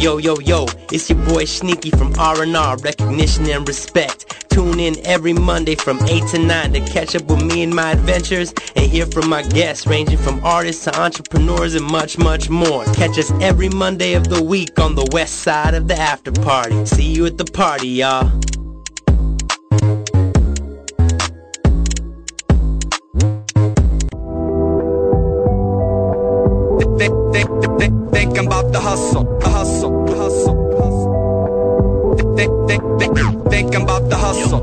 Yo, yo, yo, it's your boy Sneaky from R&R, recognition and respect. Tune in every Monday from 8 to 9 to catch up with me and my adventures and hear from my guests ranging from artists to entrepreneurs and much, much more. Catch us every Monday of the week on the west side of the after party. See you at the party, y'all.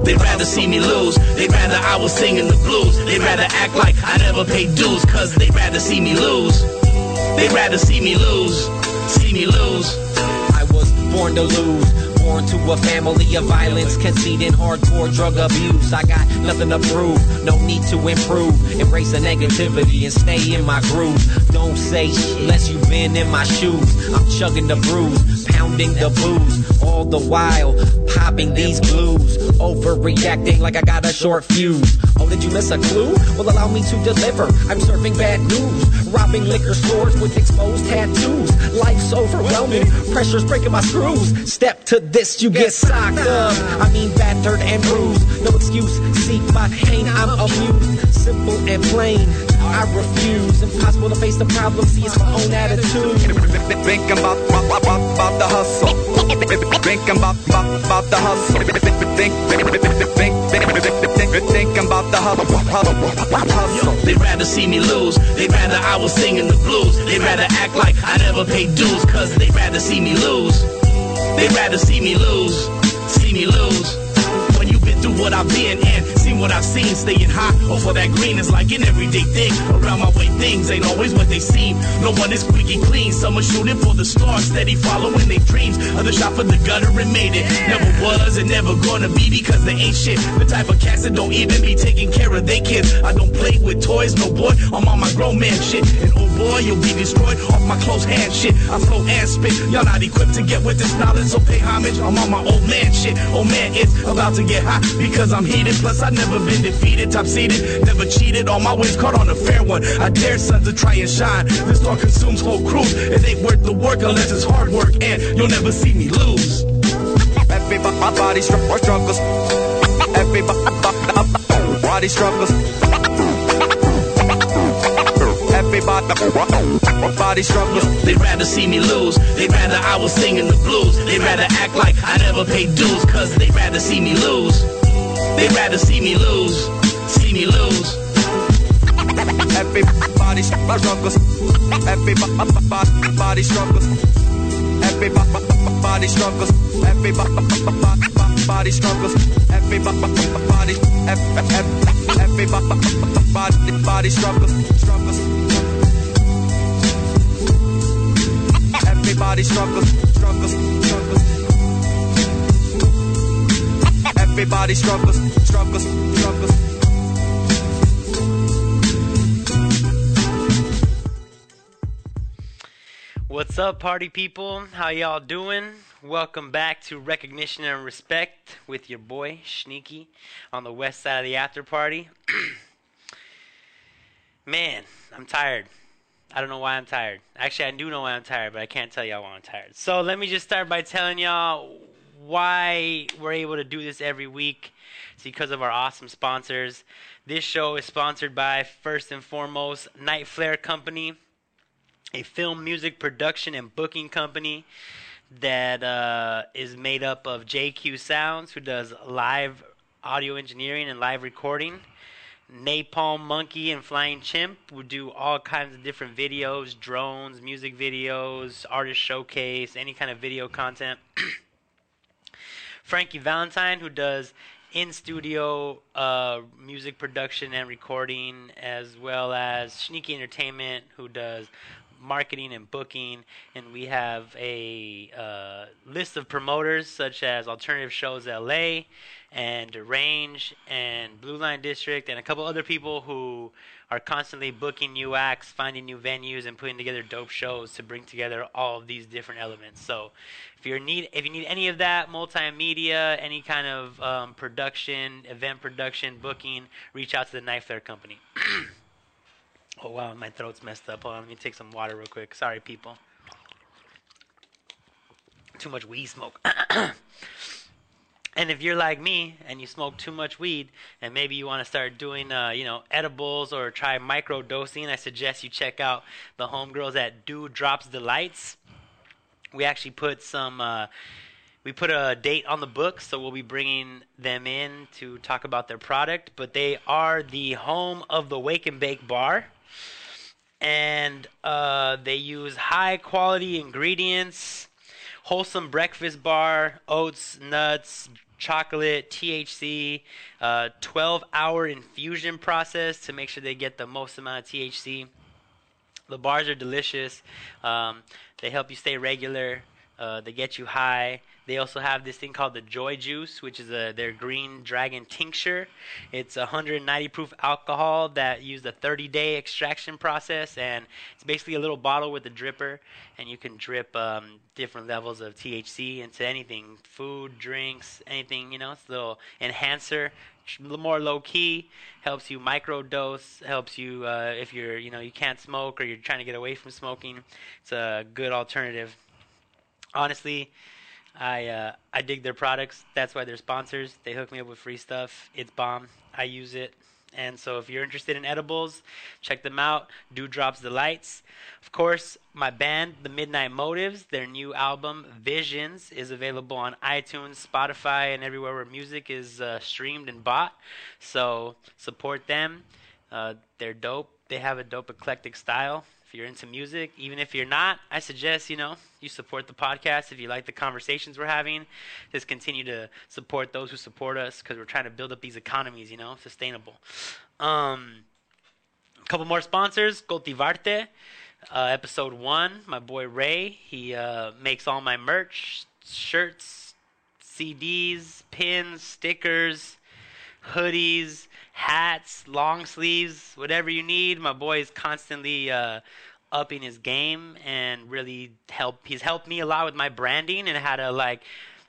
They'd rather see me lose. They'd rather I was singing the blues. They'd rather act like I never paid dues. Cause they'd rather see me lose. They'd rather see me lose. See me lose. I was born to lose. Born to a family of violence, conceit and hardcore drug abuse. I got nothing to prove, no need to improve. Embrace the negativity and stay in my groove. Don't say shit unless you've been in my shoes. I'm chugging the brews, pounding the booze, all the while popping these blues. Overreacting like I got a short fuse. Oh, did you miss a clue? Well, allow me to deliver. I'm serving bad news, robbing liquor stores with exposed tattoos. Life's overwhelming, pressure's breaking my screws. Step to this, you get socked up. I mean, battered and bruised. No excuse, see my pain, I'm amused. Simple and plain, I refuse. Impossible to face the problem, see it's my own attitude. Thinking about, about, about, about the hustle. Thinking about, about, about the hustle. Think, think, think, think, think, about the hustle. hustle. They'd rather see me lose. They'd rather I was singing the blues. They'd rather act like I never paid dues. Cause they'd rather see me lose. They'd rather see me lose. See me lose. When you've been through what I've been and seen what I've seen, staying hot over that green is like an everyday thing. Around my way, things ain't always what they seem. No one is squeaky clean. Some are shooting for the stars, steady following their dreams. Others shot for the gutter and made it. Never was and never gonna be because they ain't shit. The type of cats that don't even be taking care of their kids. I don't play with toys, no boy. I'm on my grown man shit. And oh boy, you'll be destroyed off my close hand shit. I flow and spit. Y'all not equipped to get with this knowledge, so pay homage. I'm on my old man shit. Old man it's about to get hot because I'm heated. Plus, I never been defeated, top seeded, never cheated. All my wins caught on a fair one. I dare sons to try and shine. This thought consumes whole crews. It ain't worth the work unless it's hard work, and you'll never see me lose. Everybody str- struggles. Everybody struggles. Everybody struggles. They'd rather see me lose. They'd rather I was singing the blues. They'd rather act like I never paid dues. Cause they'd rather see me lose. They'd rather see me lose. See me lose. Everybody struggles. Everybody struggles. Everybody struggles. Everybody struggles. Everybody, everybody struggles. Struggles. Everybody struggles. Struggles. Everybody struggles. Struggles. Struggles. What's up, party people? How y'all doing? Welcome back to Recognition and Respect with your boy Sneaky on the west side of the after party. Man, I'm tired. I don't know why I'm tired. Actually, I do know why I'm tired, but I can't tell y'all why I'm tired. So let me just start by telling y'all why we're able to do this every week. It's because of our awesome sponsors. This show is sponsored by, first and foremost, Night Flare Company, a film music production and booking company that uh, is made up of JQ Sounds, who does live audio engineering and live recording. Napalm Monkey and Flying Chimp would do all kinds of different videos, drones, music videos, artist showcase, any kind of video content. Frankie Valentine, who does in studio uh, music production and recording, as well as Sneaky Entertainment, who does marketing and booking. And we have a uh, list of promoters such as Alternative Shows LA and Range and Blue Line District, and a couple other people who are constantly booking new acts, finding new venues, and putting together dope shows to bring together all of these different elements. So, if you need if you need any of that multimedia, any kind of um, production, event production, booking, reach out to the Knife Flare Company. oh wow, my throat's messed up. Hold on, let me take some water real quick. Sorry, people. too much weed smoke. and if you're like me and you smoke too much weed and maybe you want to start doing uh, you know edibles or try micro dosing, I suggest you check out the homegirls at Dewdrops Delights. We actually put some. Uh, we put a date on the book, so we'll be bringing them in to talk about their product. But they are the home of the Wake and Bake Bar, and uh, they use high quality ingredients, wholesome breakfast bar, oats, nuts, chocolate, THC, uh, 12 hour infusion process to make sure they get the most amount of THC. The bars are delicious. Um, they help you stay regular. Uh, they get you high. They also have this thing called the Joy Juice, which is a their green dragon tincture. It's 190 proof alcohol that used a 30 day extraction process, and it's basically a little bottle with a dripper, and you can drip um, different levels of THC into anything, food, drinks, anything. You know, it's a little enhancer more low key helps you microdose helps you uh, if you're you know you can't smoke or you're trying to get away from smoking it's a good alternative honestly I uh, I dig their products. That's why they're sponsors. They hook me up with free stuff. It's bomb. I use it. And so if you're interested in edibles, check them out. Dewdrops Delights. Of course, my band, The Midnight Motives, their new album, Visions, is available on iTunes, Spotify, and everywhere where music is uh, streamed and bought. So support them. Uh, they're dope. They have a dope eclectic style you're into music. Even if you're not, I suggest, you know, you support the podcast. If you like the conversations we're having, just continue to support those who support us because we're trying to build up these economies, you know, sustainable. Um, a couple more sponsors Cultivarte. Uh, episode one, my boy Ray, he uh, makes all my merch, shirts, CDs, pins, stickers, hoodies, hats, long sleeves, whatever you need. My boy is constantly uh, upping his game and really help. He's helped me a lot with my branding and how to like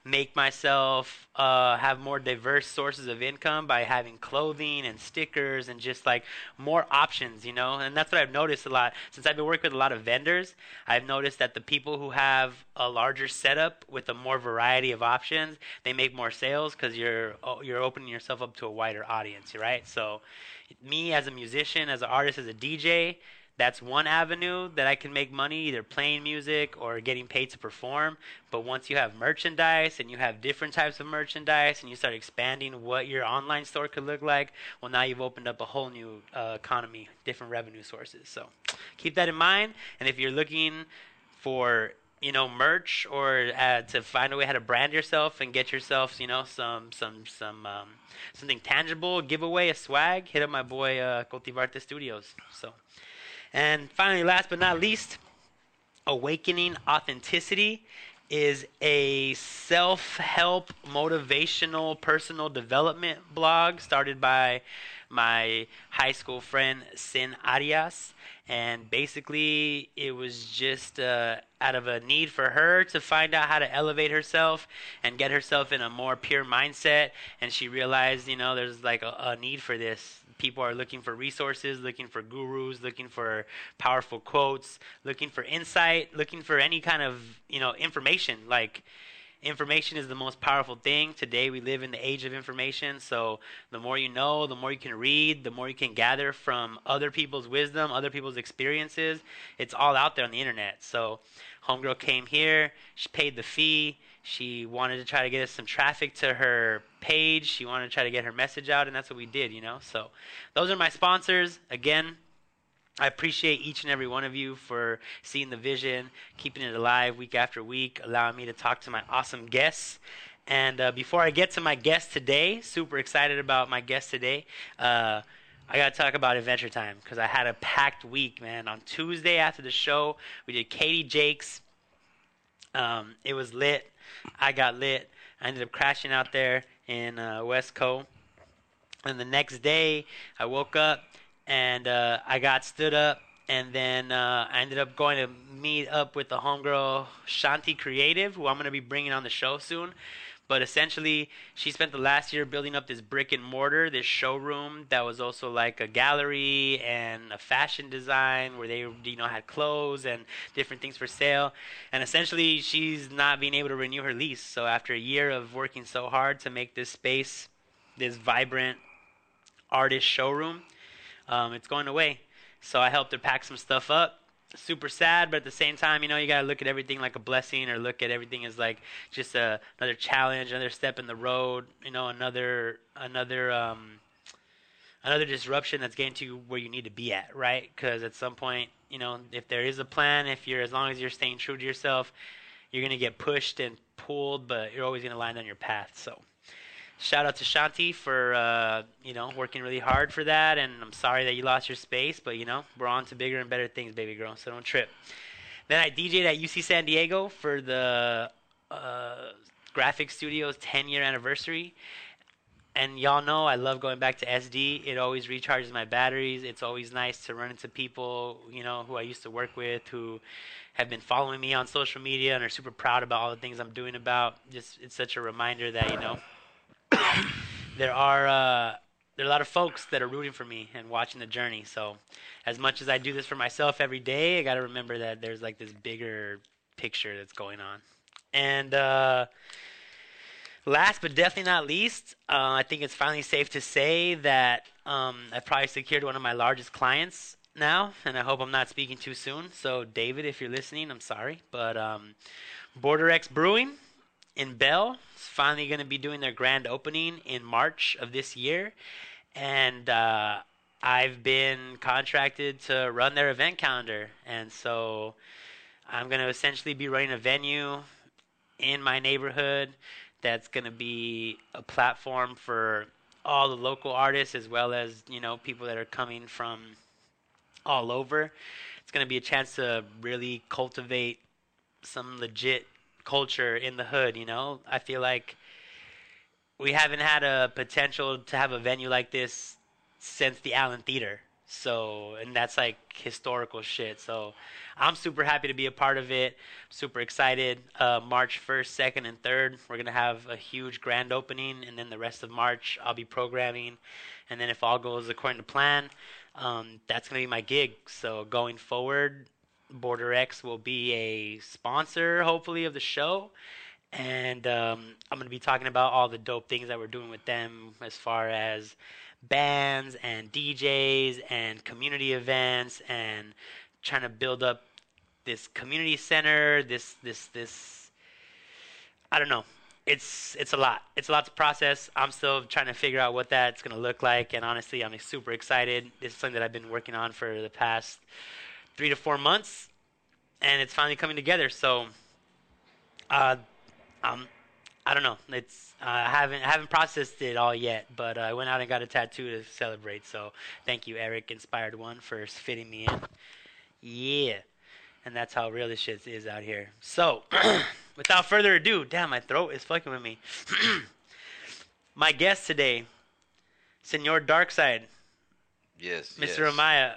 make myself uh, have more diverse sources of income by having clothing and stickers and just like more options, you know. And that's what I've noticed a lot since I've been working with a lot of vendors. I've noticed that the people who have a larger setup with a more variety of options, they make more sales because you're you're opening yourself up to a wider audience, right? So, me as a musician, as an artist, as a DJ, that's one avenue that I can make money, either playing music or getting paid to perform. But once you have merchandise and you have different types of merchandise and you start expanding what your online store could look like, well, now you've opened up a whole new uh, economy, different revenue sources. So keep that in mind. And if you're looking for you know merch or uh, to find a way how to brand yourself and get yourself you know some some some um, something tangible give away a swag hit up my boy uh, cultivarte studios so and finally, last but not least, Awakening Authenticity is a self help, motivational, personal development blog started by my high school friend Sin Arias. And basically, it was just uh, out of a need for her to find out how to elevate herself and get herself in a more pure mindset. And she realized, you know, there's like a, a need for this people are looking for resources, looking for gurus, looking for powerful quotes, looking for insight, looking for any kind of, you know, information. Like information is the most powerful thing. Today we live in the age of information, so the more you know, the more you can read, the more you can gather from other people's wisdom, other people's experiences. It's all out there on the internet. So homegirl came here, she paid the fee, she wanted to try to get us some traffic to her page. She wanted to try to get her message out, and that's what we did, you know. So, those are my sponsors. Again, I appreciate each and every one of you for seeing the vision, keeping it alive week after week, allowing me to talk to my awesome guests. And uh, before I get to my guest today, super excited about my guest today. Uh, I got to talk about Adventure Time because I had a packed week, man. On Tuesday after the show, we did Katie Jakes. Um, it was lit. I got lit. I ended up crashing out there in uh, Westco. And the next day, I woke up and uh, I got stood up. And then uh, I ended up going to meet up with the homegirl Shanti Creative, who I'm going to be bringing on the show soon. But essentially, she spent the last year building up this brick and mortar, this showroom that was also like a gallery and a fashion design where they, you know, had clothes and different things for sale. And essentially, she's not being able to renew her lease. So after a year of working so hard to make this space, this vibrant artist showroom, um, it's going away. So I helped her pack some stuff up super sad, but at the same time, you know, you gotta look at everything like a blessing, or look at everything as like just a, another challenge, another step in the road. You know, another another um, another disruption that's getting to where you need to be at, right? Because at some point, you know, if there is a plan, if you're as long as you're staying true to yourself, you're gonna get pushed and pulled, but you're always gonna land on your path. So shout out to Shanti for uh, you know working really hard for that, and I'm sorry that you lost your space, but you know we're on to bigger and better things, baby girl. So don't trip. Then I DJed at UC San Diego for the uh, Graphic Studios 10 year anniversary. And y'all know I love going back to SD. It always recharges my batteries. It's always nice to run into people, you know, who I used to work with, who have been following me on social media and are super proud about all the things I'm doing about. Just it's such a reminder that you know there are uh, there are a lot of folks that are rooting for me and watching the journey. So, as much as I do this for myself every day, I got to remember that there's like this bigger picture that's going on. And uh, last but definitely not least, uh, I think it's finally safe to say that um, I've probably secured one of my largest clients now, and I hope I'm not speaking too soon. So, David, if you're listening, I'm sorry, but um, Border X Brewing in Bell. Is finally going to be doing their grand opening in March of this year, and uh, I've been contracted to run their event calendar, and so I'm going to essentially be running a venue in my neighborhood that's going to be a platform for all the local artists as well as you know people that are coming from all over. It's going to be a chance to really cultivate some legit culture in the hood. You know, I feel like we haven't had a potential to have a venue like this since the Allen Theater. So, and that's like historical shit. So, I'm super happy to be a part of it. Super excited. Uh, March 1st, 2nd, and 3rd, we're going to have a huge grand opening. And then the rest of March, I'll be programming. And then, if all goes according to plan, um, that's going to be my gig. So, going forward, Border X will be a sponsor, hopefully, of the show. And um, I'm going to be talking about all the dope things that we're doing with them as far as bands and DJs and community events and trying to build up this community center, this, this, this. I don't know. It's it's a lot. It's a lot to process. I'm still trying to figure out what that's gonna look like, and honestly, I'm super excited. This is something that I've been working on for the past three to four months, and it's finally coming together. So, uh, um, I don't know. It's uh, I haven't I haven't processed it all yet, but uh, I went out and got a tattoo to celebrate. So, thank you, Eric Inspired One, for fitting me in. Yeah, and that's how real this shit is out here. So, without further ado, damn, my throat is fucking with me. my guest today, Senor Darkside, Yes. Mr. yes. Amaya,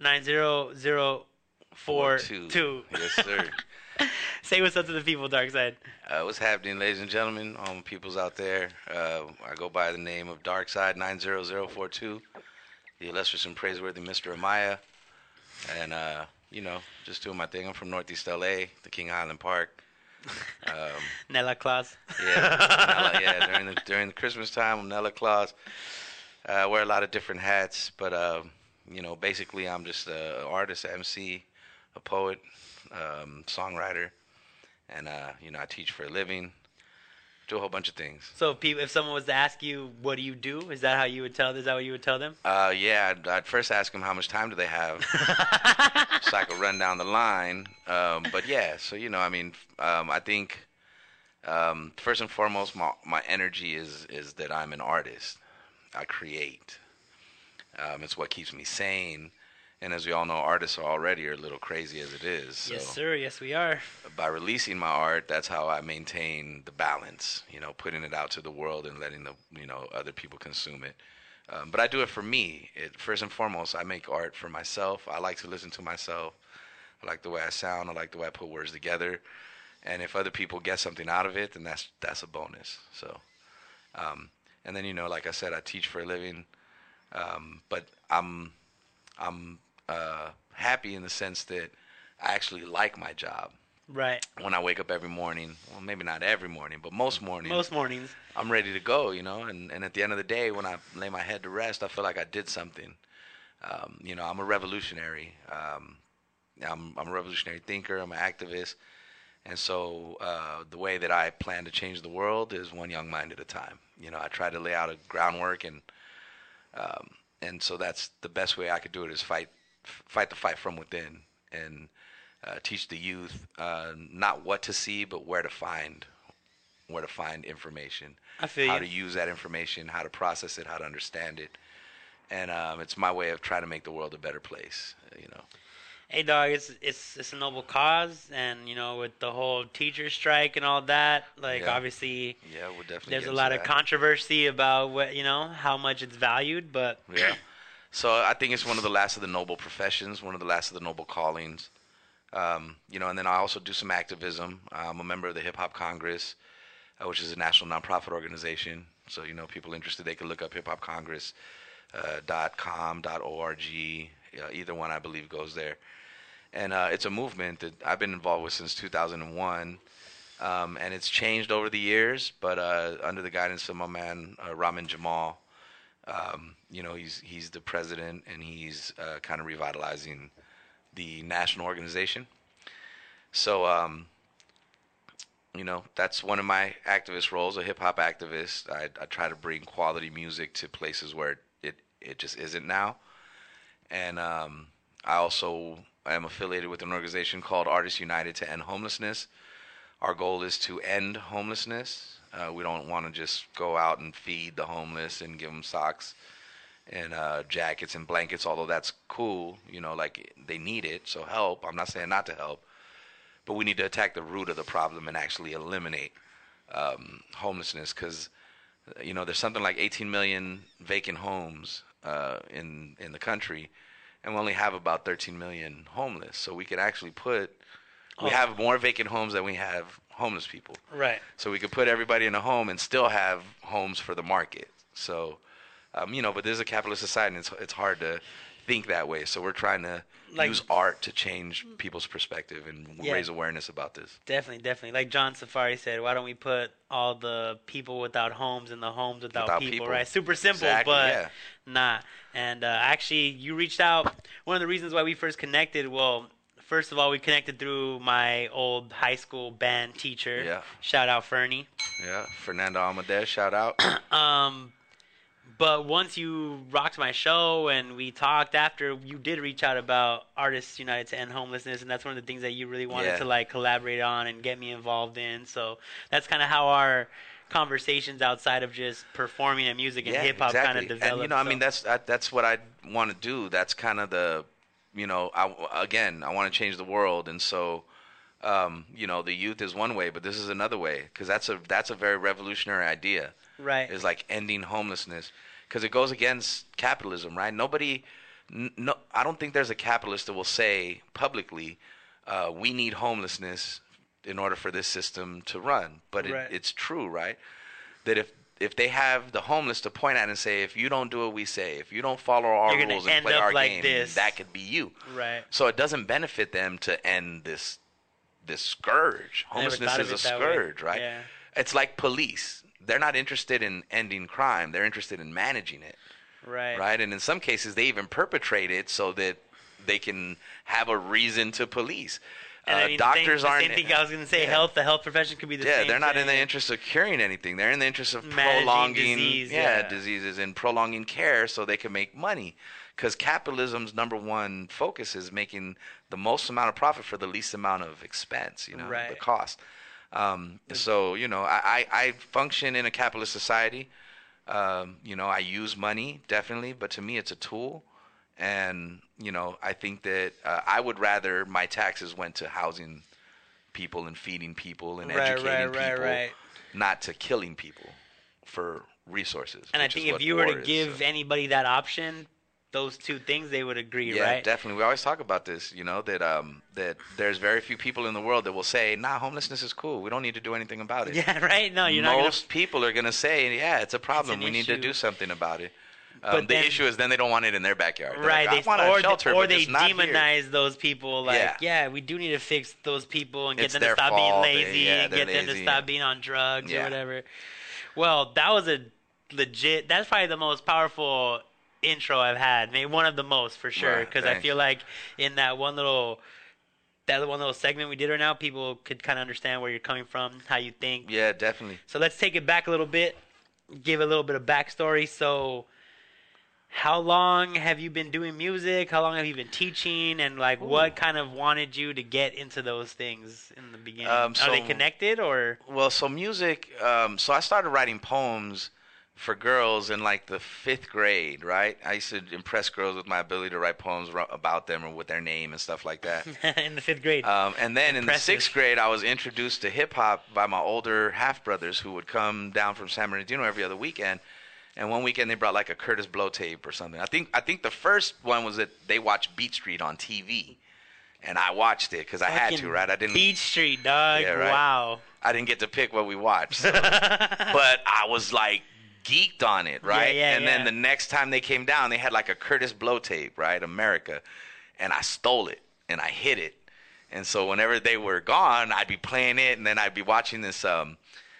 nine zero zero four Two. two. Yes, sir. Say what's up to the people, Darkside. uh, what's happening, ladies and gentlemen, um, peoples out there? Uh, I go by the name of Darkside nine zero zero four two, the illustrious and praiseworthy Mr. Amaya, and uh, you know, just doing my thing. I'm from Northeast LA, the King Island Park. Um, Nella Claus. yeah, Nella, yeah. During the during the Christmas time, I'm Nella Claus. Uh, I wear a lot of different hats, but uh, you know, basically, I'm just an artist, MC, a poet, um, songwriter, and uh, you know, I teach for a living. Do a whole bunch of things. So if people, if someone was to ask you, what do you do? Is that how you would tell? Is that what you would tell them? Uh, yeah, I'd, I'd first ask them how much time do they have, so I could run down the line. Um, but yeah, so you know, I mean, um, I think um, first and foremost, my my energy is is that I'm an artist. I create. Um, it's what keeps me sane. And as we all know, artists are already are a little crazy as it is. So Yes, sir. Yes, we are. by releasing my art, that's how I maintain the balance. You know, putting it out to the world and letting the you know other people consume it. Um, but I do it for me. It, first and foremost, I make art for myself. I like to listen to myself. I like the way I sound. I like the way I put words together. and if other people get something out of it, then that's that's a bonus. So, um, and then you know, like I said, I teach for a living, um, but I'm I'm uh, happy in the sense that I actually like my job. Right. When I wake up every morning, well, maybe not every morning, but most mornings, Most mornings. I'm ready to go, you know. And, and at the end of the day, when I lay my head to rest, I feel like I did something. Um, you know, I'm a revolutionary. Um, I'm, I'm a revolutionary thinker. I'm an activist. And so uh, the way that I plan to change the world is one young mind at a time. You know, I try to lay out a groundwork, and um, and so that's the best way I could do it is fight fight the fight from within and uh, teach the youth uh, not what to see, but where to find where to find information, I feel how you. to use that information, how to process it, how to understand it, and um, it's my way of trying to make the world a better place. You know. Hey dog, it's it's it's a noble cause, and you know with the whole teacher strike and all that, like Yeah. obviously Yeah, we'll definitely. there's a lot of controversy about what you know how much it's valued, but Yeah. So I think it's one of the last of the noble professions, one of the last of the noble callings. Um, you know, and then I also do some activism. I'm a member of the Hip Hop Congress, uh, which is a national nonprofit organization. So you know, people interested, they can look up Hip Hop Congress uh, dot com dot org. Uh, either one, I believe, goes there. And uh, it's a movement that I've been involved with since 2001. Um, and it's changed over the years, but uh, under the guidance of my man uh, Ramin Jamal, um, you know, he's he's the president and he's uh, kind of revitalizing the national organization. So, um, you know, that's one of my activist roles, a hip hop activist. I, I try to bring quality music to places where it, it just isn't now. And um, I also am affiliated with an organization called Artists United to End Homelessness. Our goal is to end homelessness. Uh, we don't want to just go out and feed the homeless and give them socks and uh, jackets and blankets, although that's cool. You know, like they need it, so help. I'm not saying not to help, but we need to attack the root of the problem and actually eliminate um, homelessness because you know there's something like 18 million vacant homes uh, in in the country, and we only have about 13 million homeless. So we could actually put we Oh. have more vacant homes than we have homeless people. right. So we could put everybody in a home and still have homes for the market. So, um, you know, but this is a capitalist society, and it's it's hard to think that way. So we're trying to Like- use art to change people's perspective and Yeah. raise awareness about this. Definitely, definitely. Like John Safari said, why don't we put all the people without homes in the homes without, Without people, people. right? Super simple, Exactly, but yeah. nah. And uh, actually, you reached out. One of the reasons why we first connected, well, first of all, we connected through my old high school band teacher. Yeah. Shout out Fernie. Yeah, Fernando Almadez, shout out. Um, but once you rocked my show and we talked after, you did reach out about Artists United to End Homelessness, and that's one of the things that you really wanted Yeah. to like collaborate on and get me involved in. So that's kind of how our conversations outside of just performing and music and yeah, hip hop kind of developed. And you know, I mean, that's that, that's what I want to do. That's kind of the, you know, I again, I want to change the world, and so, um, you know, the youth is one way, but this is another way because that's a that's a very revolutionary idea. Right. is like ending homelessness because it goes against capitalism, right? Nobody, n- no, I don't think there's a capitalist that will say publicly, uh, "We need homelessness in order for this system to run." But it, Right. it's true, right? That if if they have the homeless to point at and say, "If you don't do what we say, if you don't follow our You're rules and play our like game, this." that could be you." right. So it doesn't benefit them to end this this scourge. Homelessness is a it that way. scourge, right? Yeah. It's like police. They're not interested in ending crime. They're interested in managing it, Right. right? And in some cases, they even perpetrate it so that they can have a reason to police. And uh, I mean, doctors same, aren't. Same thing I was going to say. yeah. Health, the health profession could be the Yeah, same. Yeah, they're not in the interest of curing anything. They're in the interest of Managing prolonging disease, yeah, yeah. diseases and prolonging care so they can make money. Because capitalism's number one focus is making the most amount of profit for the least amount of expense, you know, the cost. Um, so, you know, I, I, function in a capitalist society. Um, you know, I use money, definitely, but to me it's a tool. And, you know, I think that uh, I would rather my taxes went to housing people and feeding people and Right, educating right, right, people, right. not to killing people for resources. And I think if you were to is, give so. anybody that option, those two things, they would agree, Yeah, right? definitely. We always talk about this, you know, that um that there's very few people in the world that will say, "Nah, homelessness is cool. We don't need to do anything about it." Yeah, right. No, you're not gonna. Most people are gonna say, "Yeah, it's a problem. an we need to do something about it." Um, But the then- issue is then they don't want it in their backyard. They're Right, like, they, I want a or, shelter, or they not here." demonize those people. Like, yeah. Yeah. we do need to fix those people and get It's them to stop fault, being they- lazy yeah, and get them to stop yeah. being on drugs or whatever. Well, that was a legit. That's probably the most powerful intro I've had. Maybe one of the most for sure. Because I feel like in that one little. That one little segment we did right now, people could kind of understand where you're coming from, how you think, Yeah, definitely. so let's take it back a little bit, give a little bit of backstory. So, how long have you been doing music? How long have you been teaching? And like, what kind of wanted you to get into those things in the beginning? Um, Are they connected or? Well, so music. Um, so I started writing poems for girls in like the fifth grade, right? I used to impress girls with my ability to write poems about them or with their name and stuff like that. in the fifth grade. Um, and then in the sixth grade, I was introduced to hip hop by my older half brothers who would come down from San Bernardino every other weekend. And one weekend they brought like a Kurtis Blow tape or something. I think I think the first one was that they watched Beat Street on TV, and I watched it because I had to, right? I didn't Beat Street, dog. Yeah, right. Wow. I didn't get to pick what we watched, so- but I was like geeked on it, right? yeah, and yeah. then the next time they came down, they had like a Kurtis Blow tape, right? America, and I stole it and I hid it. And so whenever they were gone, I'd be playing it, and then I'd be watching this, um,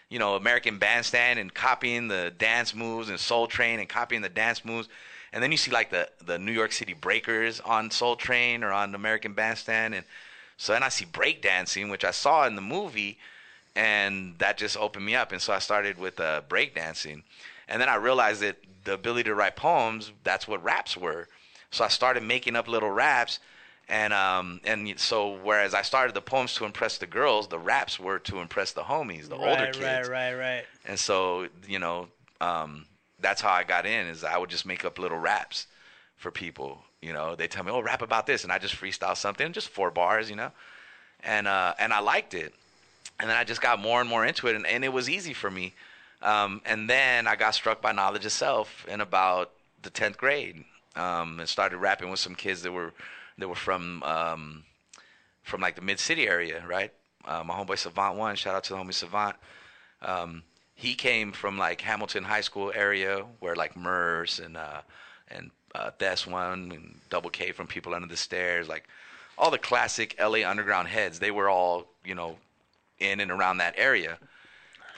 you know, American Bandstand and copying the dance moves and Soul Train and copying the dance moves. And then you see like the the New York City Breakers on Soul Train or on American Bandstand, and so then I see breakdancing, which I saw in the movie, and that just opened me up. And so I started with uh, breakdancing, and then I realized that the ability to write poems, that's what raps were. So I started making up little raps, and um and so whereas I started the poems to impress the girls, the raps were to impress the homies, the older right, kids. right, right, right. And so, you know, um, that's how I got in is I would just make up little raps for people. You know, they tell me, "Oh, rap about this," and I just freestyle something, just four bars, you know, and uh, and I liked it. And then I just got more and more into it, and, and it was easy for me. Um, and then I got struck by knowledge itself in about the tenth grade, um, and started rapping with some kids that were that were from um, from like the mid city area, right? Uh, my homeboy Savant one, shout out to the homie Savant. Um, he came from like Hamilton High School area where like Murs and uh, and uh, Des one and Double K from People Under the Stairs, like all the classic LA underground heads. They were all you know in and around that area,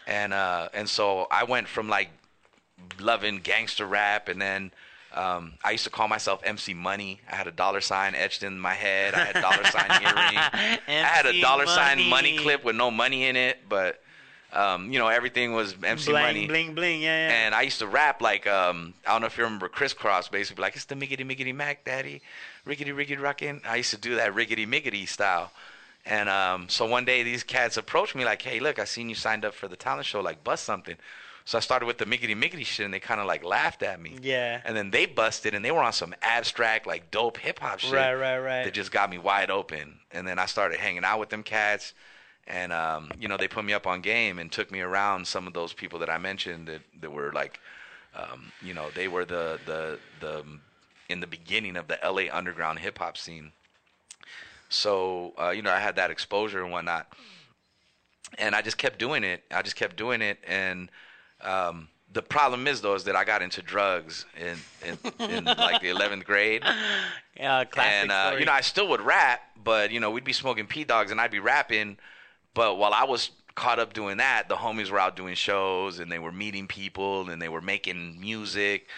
and uh, and so I went from like loving gangster rap and then. Um, I used to call myself MC Money. I had a dollar sign etched in my head. I had a dollar sign earring. I had a dollar sign money Money. clip with no money in it, but um, you know everything was MC bling, Money. bling, bling. Yeah, yeah. And I used to rap like um, I don't know if you remember Kris Kross, basically like it's the miggity miggity mac daddy, riggedy riggedy rockin'. I used to do that riggedy miggity style. And um, so one day these cats approached me like, "Hey, look, I seen you signed up for the talent show. Like, bust something." So I started with the miggity miggity shit, and they kind of like laughed at me. Yeah. And then they busted, and they were on some abstract, like dope hip hop shit. Right, right, right. That just got me wide open. And then I started hanging out with them cats, and um, you know they put me up on game and took me around some of those people that I mentioned that that were like, um, you know, they were the the the in the beginning of the LA underground hip hop scene. So uh, you know I had that exposure and whatnot, and I just kept doing it. I just kept doing it, and um, the problem is though is that I got into drugs in in, in like the 11th grade. Yeah, classic and uh, you know I still would rap, but you know we'd be smoking P dogs and I'd be rapping, but while I was caught up doing that, the homies were out doing shows and they were meeting people and they were making music.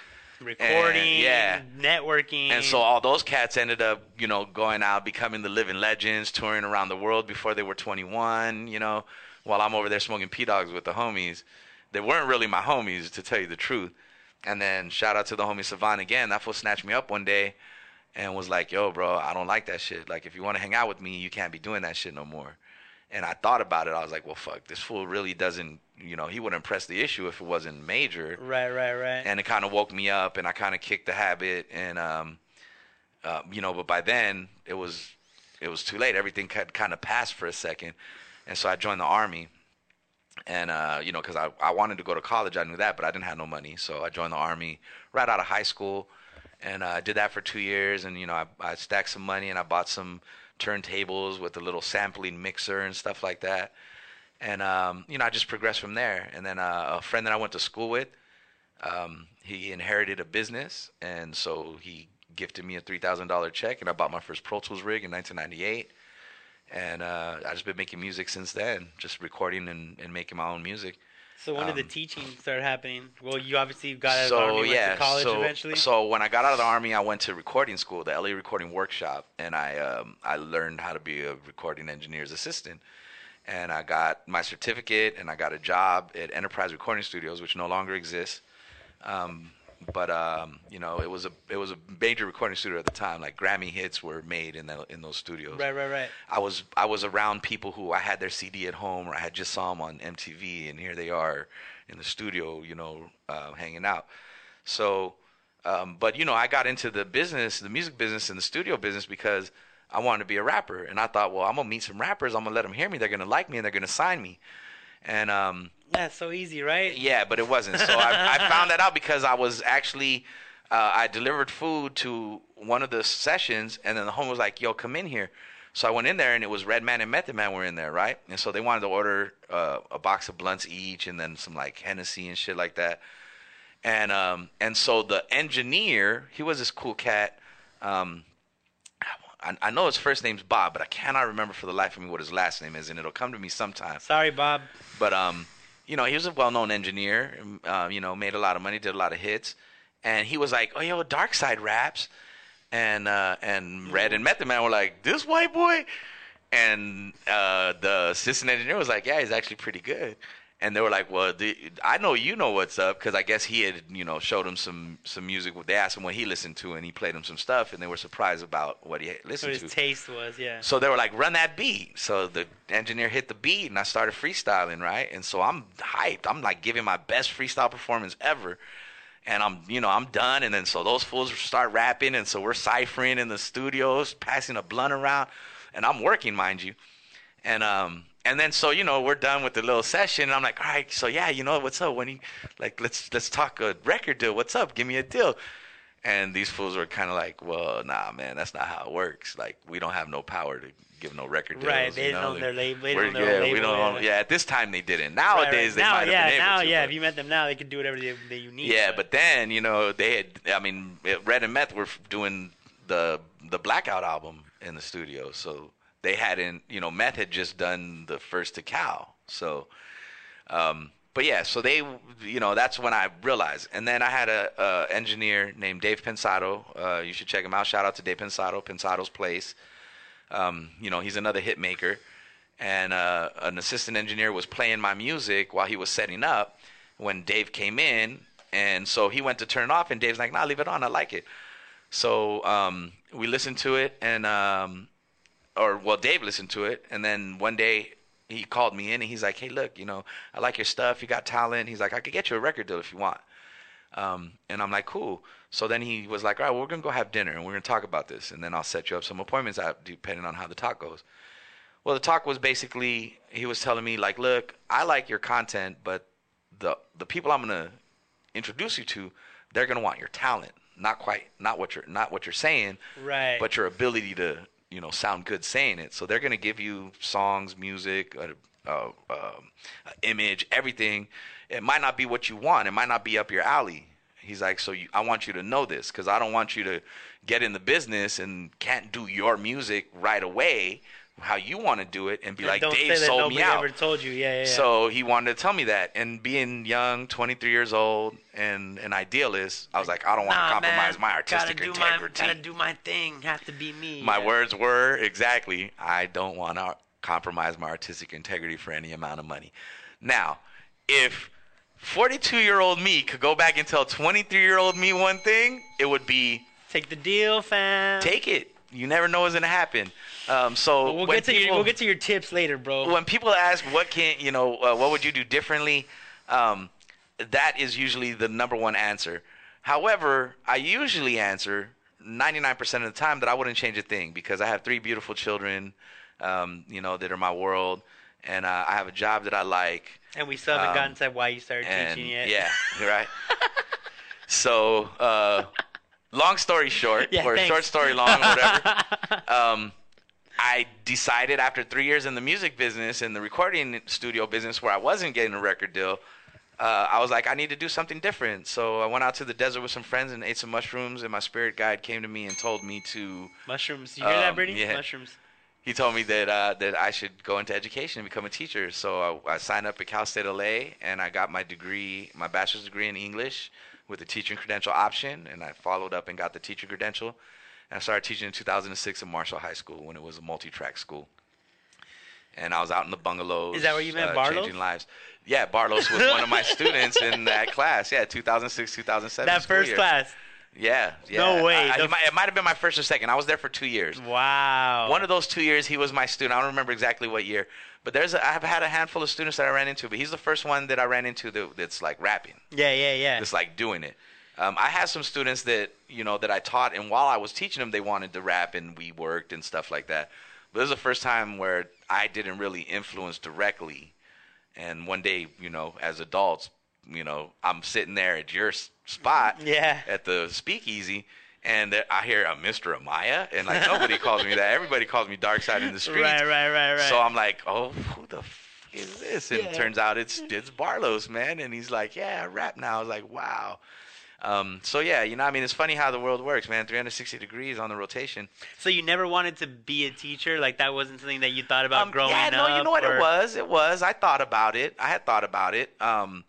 Recording, yeah. networking, And so all those cats ended up, you know, going out, becoming the living legends, touring around the world before they were 21, you know, while I'm over there smoking P dogs with the homies. They weren't really my homies, to tell you the truth. And then shout out to the homie Savant again. That fool snatched me up one day and was like, yo, bro, I don't like that shit. Like, if you want to hang out with me, you can't be doing that shit no more. And I thought about it. I was like, well, fuck, this fool really doesn't, you know, he wouldn't press the issue if it wasn't major right, right, right. and it kind of woke me up and i kind of kicked the habit and um uh, you know but by then it was it was too late everything had kind of passed for a second and so i joined the army and uh you know because I, I wanted to go to college i knew that but i didn't have no money so i joined the army right out of high school and uh, I did that for two years. And you know, I, I stacked some money and I bought some turntables with a little sampling mixer and stuff like that. And um, you know, I just progressed from there. And then uh, a friend that I went to school with, um, he inherited a business, and so he gifted me a three thousand dollar check, and I bought my first Pro Tools rig in 1998. And uh, I just been making music since then, just recording and, and making my own music. So when did the Um, teaching start happening? Well, you obviously got out of the army, went yeah, to college so, eventually. So when I got out of the army, I went to recording school, the LA Recording Workshop, and I um, I learned how to be a recording engineer's assistant. And I got my certificate, and I got a job at Enterprise Recording Studios, which no longer exists. Um, but um, you know, it was a it was a major recording studio at the time. Like Grammy hits were made in the, in those studios. right, right, right. I was I was around people who I had their CD at home or I had just saw them on MTV, and here they are in the studio, you know, uh, hanging out. So, um, but you know, I got into the business, the music business, and the studio business because I wanted to be a rapper, and I thought, well, I'm gonna meet some rappers, I'm gonna let them hear me, they're gonna like me, and they're gonna sign me, and um, That's so easy, right? yeah, but it wasn't. So I, I found that out because I was actually uh, I delivered food to one of the sessions, and then the home was like, "Yo, come in here." So I went in there, and it was Redman and Method Man were in there, right? And so they wanted to order uh, a box of blunts each, and then some like Hennessy and shit like that. And um, and so the engineer, he was this cool cat. Um, I, I know his first name's Bob, but I cannot remember for the life of me what his last name is, and it'll come to me sometime. Sorry, Bob. But um, you know, he was a well-known engineer. um, Uh, you know, made a lot of money, did a lot of hits, and he was like, "Oh, yo, Dark Side raps," and uh, and Red and Method Man were like, "This white boy," and uh, the assistant engineer was like, "Yeah, he's actually pretty good." And they were like, "Well, the, I know you know what's up because I guess he had, you know, showed him some some music. They asked him what he listened to, and he played them some stuff, and they were surprised about what he listened What his to. taste was, yeah. So they were like, run that beat. So the engineer hit the beat and I started freestyling, right? And so I'm hyped. I'm like giving my best freestyle performance ever. And I'm, you know, I'm done. And then so those fools start rapping. And so we're ciphering in the studios, passing a blunt around. And I'm working, mind you. And, um, and then so you know we're done with the little session and I'm like all right so yeah you know what's up when you like let's let's talk a record deal what's up give me a deal and these fools were kind of like, well, nah, man, that's not how it works. Like, we don't have no power to give no record deals. Right, they you didn't know? own their label- they didn't yeah, own we don't. own- yeah. yeah, at this time they didn't. Right, right. Nowadays they now, might have yeah, been able now, to. yeah. but- If you met them now, they could do whatever they, they you need. yeah, but then you know they had. I mean, Red and Meth were doing the the Blackout album in the studio, so they hadn't. You know, Meth had just done the first Tical, so. Um, but yeah, so they, you know, that's when I realized. And then I had a, a engineer named Dave Pensado. Uh, you should check him out. Shout out to Dave Pensado, Pensado's Place. Um, you know, he's another hit maker. And uh, an assistant engineer was playing my music while he was setting up when Dave came in. And so he went to turn it off, and Dave's like, nah, leave it on. I like it. So um, we listened to it, and, um, or, well, Dave listened to it. And then one day he called me in, and he's like, hey, look, you know, I like your stuff. You got talent. He's like, I could get you a record deal if you want. Um, and I'm like, cool. So then he was like, all right, well, we're going to go have dinner and we're going to talk about this. And then I'll set you up some appointments out depending on how the talk goes. Well, the talk was basically, he was telling me, like, look, I like your content, but the, the people I'm going to introduce you to, they're going to want your talent. Not quite, not what you're, not what you're saying, Right. but your ability to, you know, sound good saying it. So they're to give you songs, music, uh, uh, um, image, everything. It might not be what you want. It might not be up your alley. He's like, so you, I want you to know this because I don't want you to get in the business and can't do your music right away how you want to do it and be And like, Dave sold me out. ever told you. Yeah, yeah. yeah. So he wanted to tell me that. And being young, 23 years old, and an idealist, I was like, I don't want to Nah, compromise man, my artistic gotta integrity. My, gotta do my thing. Have to be me. My yeah. words were exactly, I don't want to compromise my artistic integrity for any amount of money. Now, if 42 year old me could go back and tell 23 year old me one thing, it would be Take the deal, fam. take it. You never know what's going to happen. Um, so we'll get to your we'll get to your tips later, bro. when people ask what can you know uh, what would you do differently um, that is usually the number one answer however i usually answer 99% of the time that i wouldn't change a thing because i have three beautiful children um, you know that are my world and uh, i have a job that i like and we still haven't um, gotten to why you started and teaching yet. yeah right so uh, long story short, Yeah, or thanks. short story long, whatever. um, I decided after three years in the music business and the recording studio business, where I wasn't getting a record deal, uh, I was like, I need to do something different. So I went out to the desert with some friends and ate some mushrooms. And my spirit guide came to me and told me to. Mushrooms. You hear that, Um, Brittany? yeah. Mushrooms. He told me that uh, that I should go into education and become a teacher. So I, I signed up at Cal State LA and I got my degree, my bachelor's degree in English with a teaching credential option. And I followed up and got the teacher credential. And I started teaching in 2006 at Marshall High School when it was a multi-track school. And I was out in the bungalows. Is that where you met uh, Barlos? Changing lives. Yeah, Barlos was one of my students in that class. Yeah, 2006, 2007. That first year. class. Yeah, yeah. No way. I- I- it, might, it might have been my first or second. I was there for two years. Wow. One of those two years, he was my student. I don't remember exactly what year, but there's a, I've had a handful of students that I ran into, but he's the first one that I ran into that, that's like rapping, yeah, yeah, yeah. that's like doing it. Um, I had some students that you know that I taught, and while I was teaching them, they wanted to rap, and we worked and stuff like that. But this is the first time where I didn't really influence directly. And one day, you know, as adults, you know, I'm sitting there at your spot, Yeah. at the speakeasy, and I hear a Mr. Amaya, and like nobody calls me that. Everybody calls me Dark Side in the Street. Right, right, right, right. So I'm like, oh, who the f- is this? And Yeah. it turns out it's it's Barlos, man. And he's like, yeah, I rap now. I was like, wow. Um, so yeah, you know, I mean, it's funny how the world works, man. 360 degrees on the rotation. So you never wanted to be a teacher? Like that wasn't something that you thought about Um, growing yeah, up? Yeah, no, you know what or- it was? It was. I thought about it. I had thought about it. Um,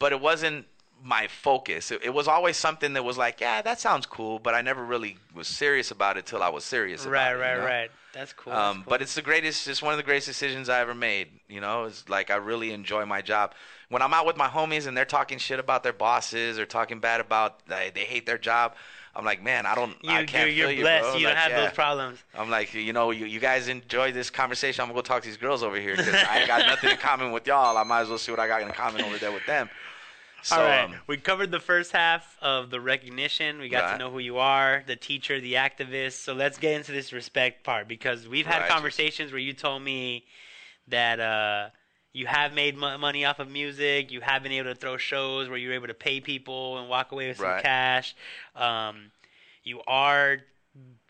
but it wasn't my focus. It, it was always something that was like, yeah, that sounds cool, but I never really was serious about it till I was serious about Right, it. you right, know? right. That's cool. Um, that's But it's the greatest. It's one of the greatest decisions I ever made. You know, it's like I really enjoy my job. When I'm out with my homies and they're talking shit about their bosses or talking bad about they, they hate their job, I'm like, man, I don't. you, I can't you're, feel you're you, blessed. bro. you don't have yeah. those problems. I'm like, you know, you, you guys enjoy this conversation. I'm gonna go talk to these girls over here because I ain't got nothing in common with y'all. I might as well see what I got in common over there with them. So, All right, um, we covered the first half of the recognition. We got to know who you are, the teacher, the activist. So let's get into this respect part because we've had Right. conversations where you told me that uh, you have made mo- money off of music. You have been able to throw shows where you're able to pay people and walk away with some Right. cash. Um, you are.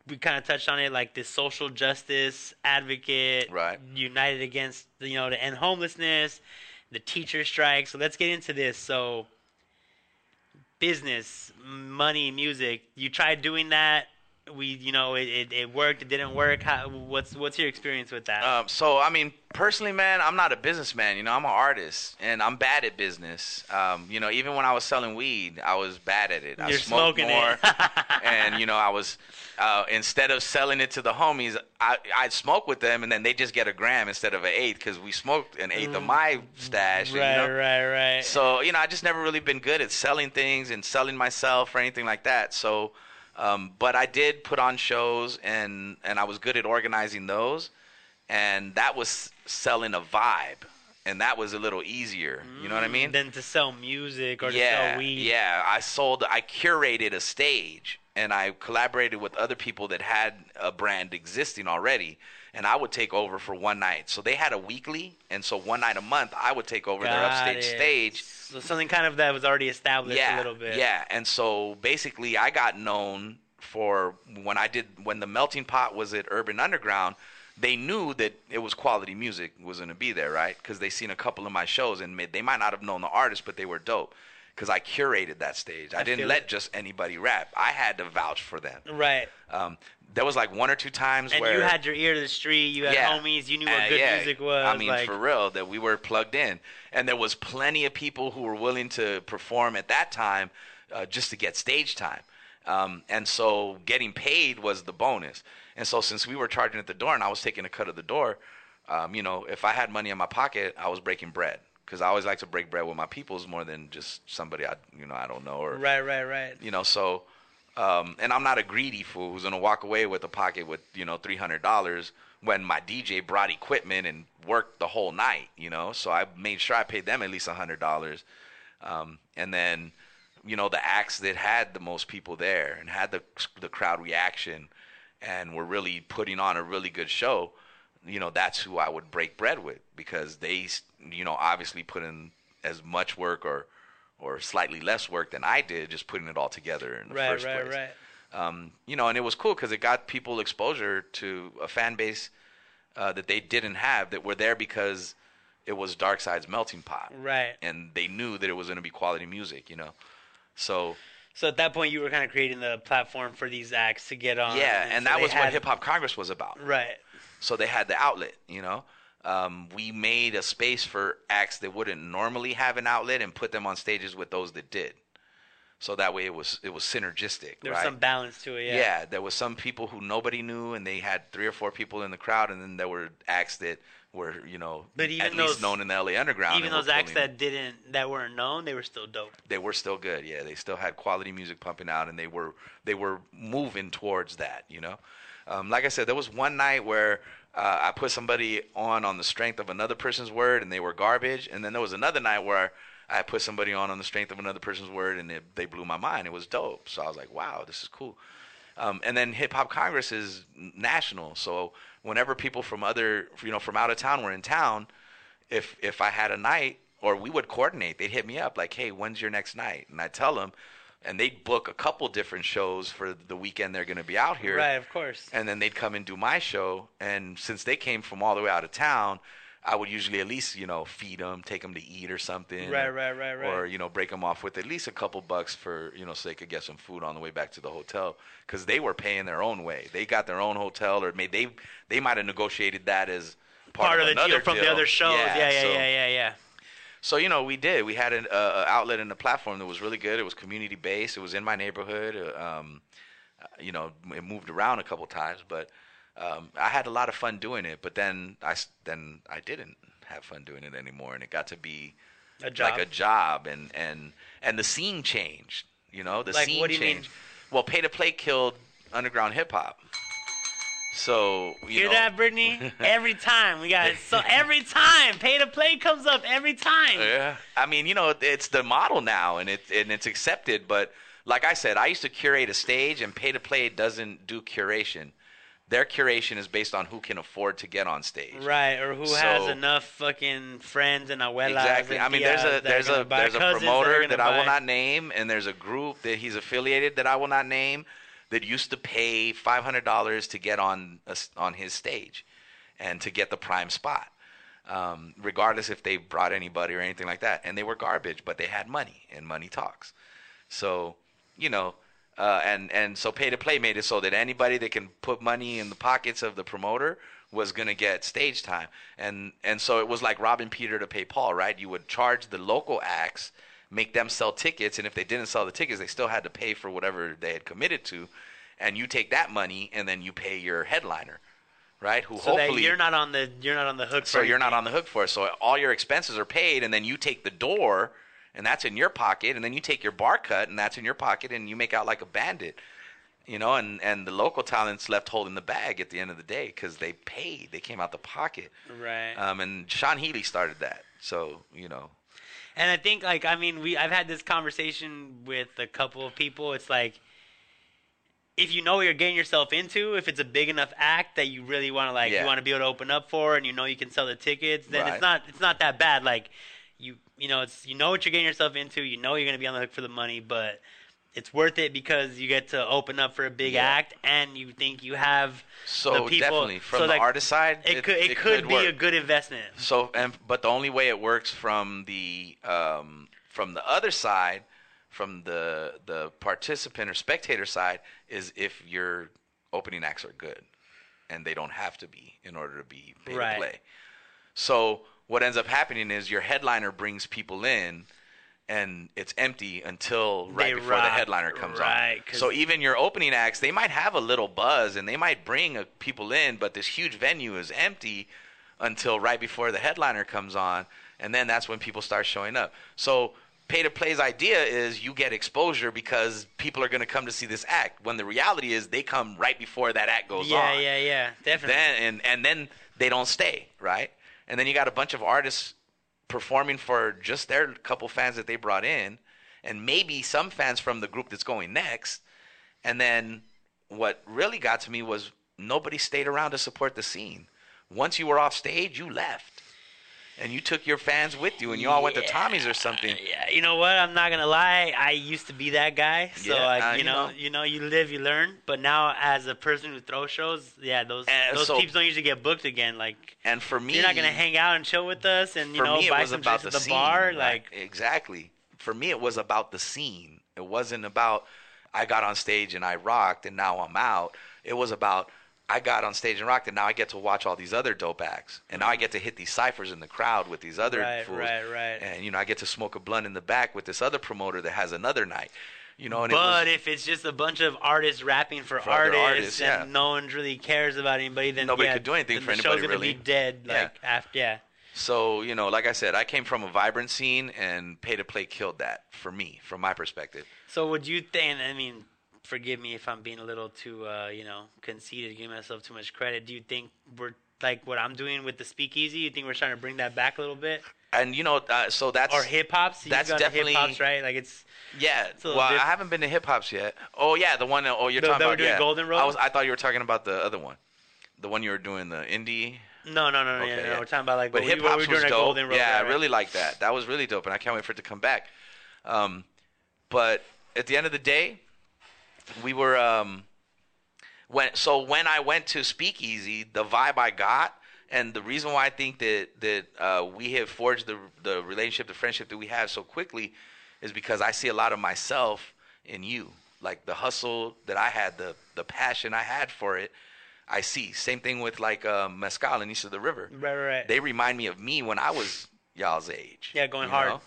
We kind of touched on it, like this social justice advocate, Right. united against you know to end homelessness, the teacher strike. So let's get into this. So business, money, music. You tried doing that. We, you know, it, it, it worked. It didn't work. How, what's what's your experience with that? Um, so I mean, personally, man, I'm not a businessman. You know, I'm an artist, and I'm bad at business. Um, you know, even when I was selling weed, I was bad at it. I You're smoked smoking more, and you know, I was uh, instead of selling it to the homies, I I'd smoke with them, and then they just get a gram instead of an eighth because we smoked an eighth of my stash. right, you know? right, right. So you know, I just never really been good at selling things and selling myself or anything like that. So, um, but I did put on shows and and I was good at organizing those, and that was selling a vibe, and that was a little easier. You know what I mean? Than to sell music or to sell weed. yeah. I sold. I curated a stage, and I collaborated with other people that had a brand existing already. And I would take over for one night. So they had a weekly, and so one night a month, I would take over their upstage it. stage. So something kind of that was already established yeah, a little bit. Yeah, and so basically, I got known for when I did when the Melting Pot was at Urban Underground. They knew that it was quality music was going to be there, right? Because they seen a couple of my shows, and they might not have known the artist, but they were dope. Because I curated that stage. I, I didn't let it. just anybody rap. I had to vouch for them. Right. Um, there was like one or two times And where you had your ear to the street. You had Yeah. homies. You knew what Uh, good yeah. music was. I mean, like, for real, that we were plugged in, and there was plenty of people who were willing to perform at that time uh, just to get stage time. Um, and so getting paid was the bonus. And so since we were charging at the door and I was taking a cut of the door, um, you know, if I had money in my pocket, I was breaking bread because I always like to break bread with my peoples more than just somebody I, you know, I don't know or right, right, right. you know so um, and i'm not a greedy fool who's to walk away with a pocket with you know $300 when my dj brought equipment and worked the whole night you know? So i made sure i paid them at least a $100 um, and then you know the acts that had the most people there and had the the crowd reaction and were really putting on a really good show you know that's who i would break bread with because they you know obviously put in as much work or or slightly less work than I did, just putting it all together in the Right, first right, place. right. Um, you know, and it was cool because it got people exposure to a fan base uh, that they didn't have that were there because it was Dark Side's melting pot, Right. and they knew that it was going to be quality music. You know, so So at that point, you were kind of creating the platform for these acts to get on. yeah, and so that was what Hip Hop Congress was about. Right. so they had the outlet you know um, we made a space for acts that wouldn't normally have an outlet and put them on stages with those that did so that way it was it was synergistic There was right some balance to it. Yeah. yeah. there was some people who nobody knew and they had three or four people in the crowd and then there were acts that were you know But even at least known in the LA underground Even those acts that didn't that weren't known, they were still dope. they were still good. Yeah, they still had quality music pumping out, and they were they were moving towards that. You know, um, like I said, there was one night where uh, I put somebody on on the strength of another person's word, and they were garbage. And then there was another night where I put somebody on on the strength of another person's word, and it, they blew my mind. It was dope. So I was like, wow, this is cool. Um, and then Hip Hop Congress is national, so whenever people from other, you know, from out of town were in town, if if I had a night or we would coordinate, they'd hit me up like, "Hey, when's your next night?" And I tell them, and they'd book a couple different shows for the weekend they're going to be out here. Right, of course. And then they'd come and do my show, and since they came from all the way out of town, I would usually at least you know feed them, take them to eat or something. Right, right, right, right. Or you know break them off with at least a couple bucks for you know so they could get some food on the way back to the hotel because they were paying their own way. They got their own hotel, or maybe they they might have negotiated that as part, Part of the deal from the other shows. Yeah, yeah, so- yeah, yeah, yeah. So you know, we did. We had an uh, outlet and a platform that was really good. It was community based. It was in my neighborhood. Uh, um, uh, you know, it moved around a couple times, but um, I had a lot of fun doing it. But then I then I didn't have fun doing it anymore, and it got to be A job. like a job, and and and the scene changed. You know, the Like, scene what do you mean? changed. Well, pay to play killed underground hip hop. So you Hear know, that, Brittany? every time we got so every time pay to play comes up every time. Yeah, I mean, you know, it's the model now, and it and it's accepted. But like I said, I used to curate a stage, and pay to play doesn't do curation. Their curation is based on who can afford to get on stage. Right, or who has enough fucking friends and abuelas. Exactly. and I mean, there's a there's a there's a promoter are that, I will not name, and there's a group that he's affiliated that I will not name that used to pay five hundred dollars to get on a on his stage, and to get the prime spot, um, regardless if they brought anybody or anything like that. And they were garbage, but they had money, and money talks. So, you know, uh, and and so pay to play made it so that anybody that can put money in the pockets of the promoter was gonna get stage time, and and so it was like robbing Peter to pay Paul, right? You would charge the local acts, make them sell tickets, and if they didn't sell the tickets, they still had to pay for whatever they had committed to, and you take that money and then you pay your headliner, right? Who So hopefully you're not on the you're not on the hook. For. So you're not on the hook for it. So all your expenses are paid, and then you take the door, and that's in your pocket, and then you take your bar cut, and that's in your pocket, and you make out like a bandit, you know. And and the local talents left holding the bag at the end of the day because they paid, they came out the pocket. right. Um, and Sean Healy started that, so you know. And I think like I mean we I've had this conversation with a couple of people. It's like if you know what you're getting yourself into, if it's a big enough act that you really want to like Yeah. you want to be able to open up for and you know you can sell the tickets, then Right. it's not it's not that bad. Like you you know it's you know what you're getting yourself into, you know you're going to be on the hook for the money, but it's worth it because you get to open up for a big Yeah. act and you think you have So the people definitely from so the like, artist side, it, could it, could, be work. a good investment. So, and but the only way it works from the um, from the other side, from the the participant or spectator side, is if your opening acts are good, and they don't have to be in order to be pay Right. to play. So what ends up happening is your headliner brings people in. And it's empty until right They before the headliner comes right, on. So even your opening acts, they might have a little buzz and they might bring uh, people in, but this huge venue is empty until right before the headliner comes on, and then that's when people start showing up. So pay to play's idea is you get exposure because people are going to come to see this act. When the reality is they come right before that act goes Yeah, on. Yeah, yeah, yeah, definitely. Then and and then they don't stay right, and then you got a bunch of artists performing for just their couple fans that they brought in, and maybe some fans from the group that's going next. And then what really got to me was nobody stayed around to support the scene. Once you were off stage, you left. And you took your fans with you, and you all went to Tommy's or something. Yeah, you know what? I'm not gonna lie. I used to be that guy. So Yeah, like, uh, you, you know, know. you know, you live, you learn. But now, as a person who throws shows, yeah, those And those so- teams don't usually get booked again. Like, And for me, you're not gonna hang out and chill with us, and you know, me, buy some drinks the, at the scene. bar. right? Like, exactly. For me, it was about the scene. It wasn't about I got on stage and I rocked and now I'm out. It was about I got on stage and rocked and now I get to watch all these other dope acts and now I get to hit these ciphers in the crowd with these other Right, fools. right, right. And you know, I get to smoke a blunt in the back with this other promoter that has another night. You know, and it but was, if it's just a bunch of artists rapping for, For artists, artists, and yeah. no one really cares about anybody, then Nobody yeah, could do anything for the anybody, show's gonna really. be dead. Yeah. Like after, yeah. So, you know, like I said, I came from a vibrant scene and pay to play killed that for me, from my perspective. So would you think? I mean, forgive me if I'm being a little too, uh, you know, conceited, giving myself too much credit. Do you think we're like what I'm doing with the speakeasy? You think we're trying to bring that back a little bit, And you know, uh, so that's or hip hops? that's definitely- hip hops, right? Like it's Yeah, a well, I haven't been to hip hops yet. Oh yeah, the one. Oh, you're The- talking that about doing yeah. Golden Road? I was. I thought you were talking about the other one, the one you were doing the indie. no, no, no, no. Okay, yeah, no, yeah. We're talking about like But hip hop we was doing dope. Golden Road. yeah, right, I really like that. That was really dope, and I can't wait for it to come back. Um, but at the end of the day, we were um, when so when I went to Speakeasy, the vibe I got, and the reason why I think that that uh, we have forged the the relationship, the friendship that we have so quickly, is because I see a lot of myself in you, like the hustle that I had, the the passion I had for it. I see. Same thing with like um, mezcal and East of the River. Right, right, right. They remind me of me when I was y'all's age. Yeah, going hard. know?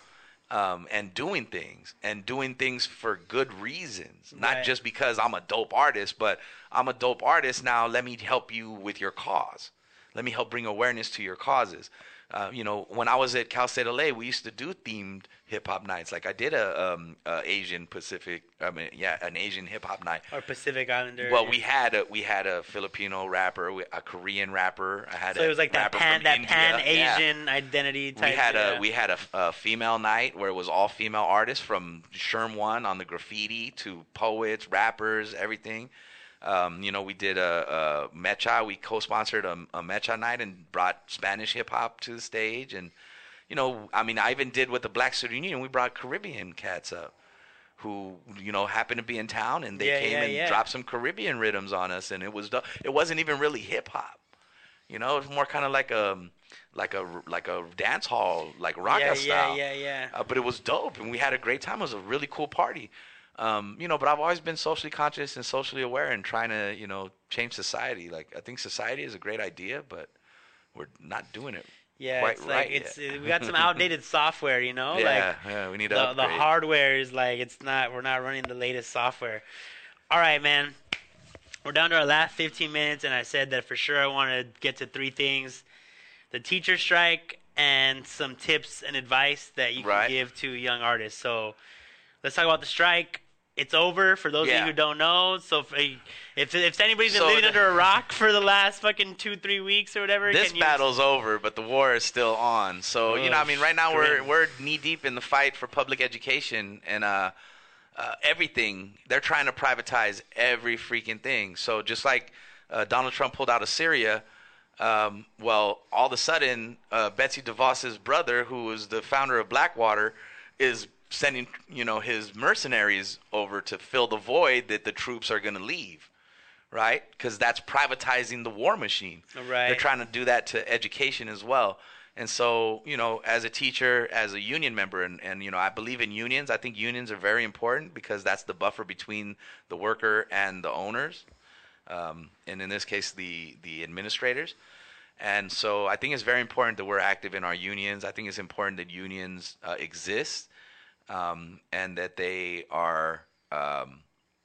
Um, and doing things and doing things for good reasons, not Right. just because I'm a dope artist, but I'm a dope artist now. Let me help you with your cause. Let me help bring awareness to your causes. Uh, you know, when I was at Cal State LA, we used to do themed hip hop nights. Like I did a, um, a Asian Pacific, I mean, yeah, an Asian hip hop night. or Pacific Islander. Well, we had a we had a Filipino rapper, a Korean rapper. I had so it was like that pan that India. pan Yeah. Asian identity type. We had yeah. a we had a, a female night where it was all female artists from Sherm One on the graffiti to poets, rappers, everything. Um, you know, we did a, a Mecha. We co-sponsored a, a Mecha night and brought Spanish hip hop to the stage. And you know, I mean, I even did with the Black Student Union. We brought Caribbean cats up who you know happened to be in town and they Yeah, came yeah, and yeah. dropped some Caribbean rhythms on us, and it was it wasn't even really hip hop. You know, it was more kind of like a like a like a dance hall, like rock yeah, style. yeah, yeah, yeah. Uh, but it was dope, and we had a great time. It was a really cool party. Um, you know, but I've always been socially conscious and socially aware, and trying to you know change society. Like I think society is a great idea, but we're not doing it. Yeah, quite it's right like it's we got some outdated software, you know. yeah, like yeah, we need to the, the hardware is like it's not. We're not running the latest software. All right, man. We're down to our last 15 minutes, and I said that for sure I want to get to three things: the teacher strike and some tips and advice that you can Right. give to young artists. So let's talk about the strike. It's over for those of you who don't know. So if if, if anybody's been So living the- under a rock for the last fucking two three weeks or whatever, this can you battle's over, but the war is still on. So you know, Oh, I mean, right now we're grim. we're knee deep in the fight for public education and uh, uh, everything. They're trying to privatize every freaking thing. So just like uh, Donald Trump pulled out of Syria, um, well, all of a sudden, uh, Betsy DeVos's brother, who was the founder of Blackwater, is sending you know his mercenaries over to fill the void that the troops are going to leave right? Because that's privatizing the war machine. Right. They're trying to do that to education as well. And so, you know, as a teacher, as a union member, and, and you know, I believe in unions. I think unions are very important because that's the buffer between the worker and the owners, um, and in this case, the the administrators. And so, I think it's very important that we're active in our unions. I think it's important that unions uh, exist um, and that they are, um,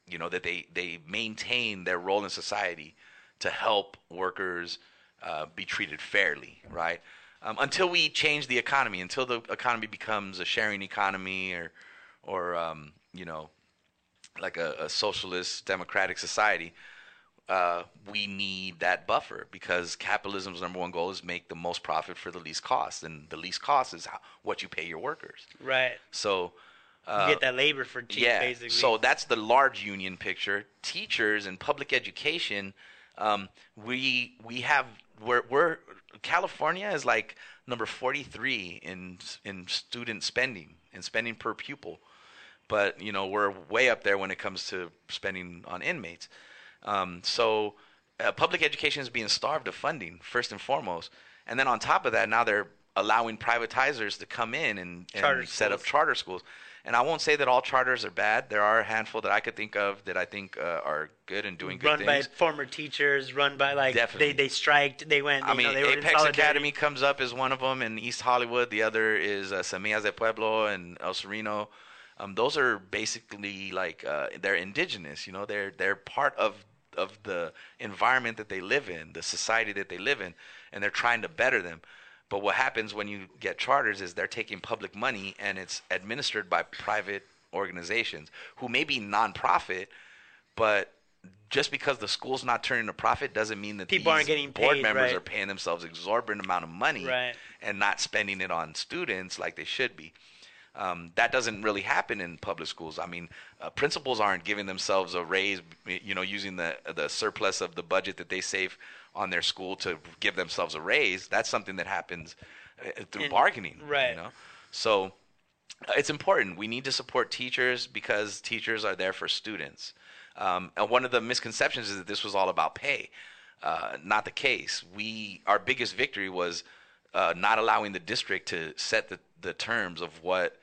you know, that they they maintain their role in society to help workers uh, be treated fairly, right? Um, until we change the economy, until the economy becomes a sharing economy or, or um, you know, like a, a socialist democratic society, uh, we need that buffer because capitalism's number one goal is make the most profit for the least cost, and the least cost is how, what you pay your workers. right? So, You uh, get that labor for cheap, yeah. basically. So that's the large union picture. Teachers and public education, Um, we we have we're we're California is like number 43 in in student spending and spending per pupil, but you know we're way up there when it comes to spending on inmates. Um, so uh, public education is being starved of funding first and foremost, and then on top of that, now they're allowing privatizers to come in and, and set up charter schools. And I won't say that all charters are bad. There are a handful that I could think of that I think uh, are good and doing good run by former teachers, run by like Definitely. they they striked, they went. I you mean, know, they Apex. Academy comes up as one of them in East Hollywood. The other is uh, Semillas del Pueblo and El Sereno. Um, those are basically like uh, they're indigenous. You know, they're they're part of of the environment that they live in, the society that they live in, and they're trying to better them. But what happens when you get charters is they're taking public money and it's administered by private organizations who may be nonprofit, but just because the school's not turning a profit doesn't mean that People aren't getting board paid, members right. are paying themselves exorbitant amount of money Right. and not spending it on students like they should be. Um, that doesn't really happen in public schools. I mean, uh, principals aren't giving themselves a raise, you know, using the the surplus of the budget that they save on their school to give themselves a raise. That's something that happens uh, through In- bargaining, right. You know, so uh, it's important. We need to support teachers because teachers are there for students. Um, and one of the misconceptions is that this was all about pay. Uh, not the case. We our biggest victory was uh, not allowing the district to set the, the terms of what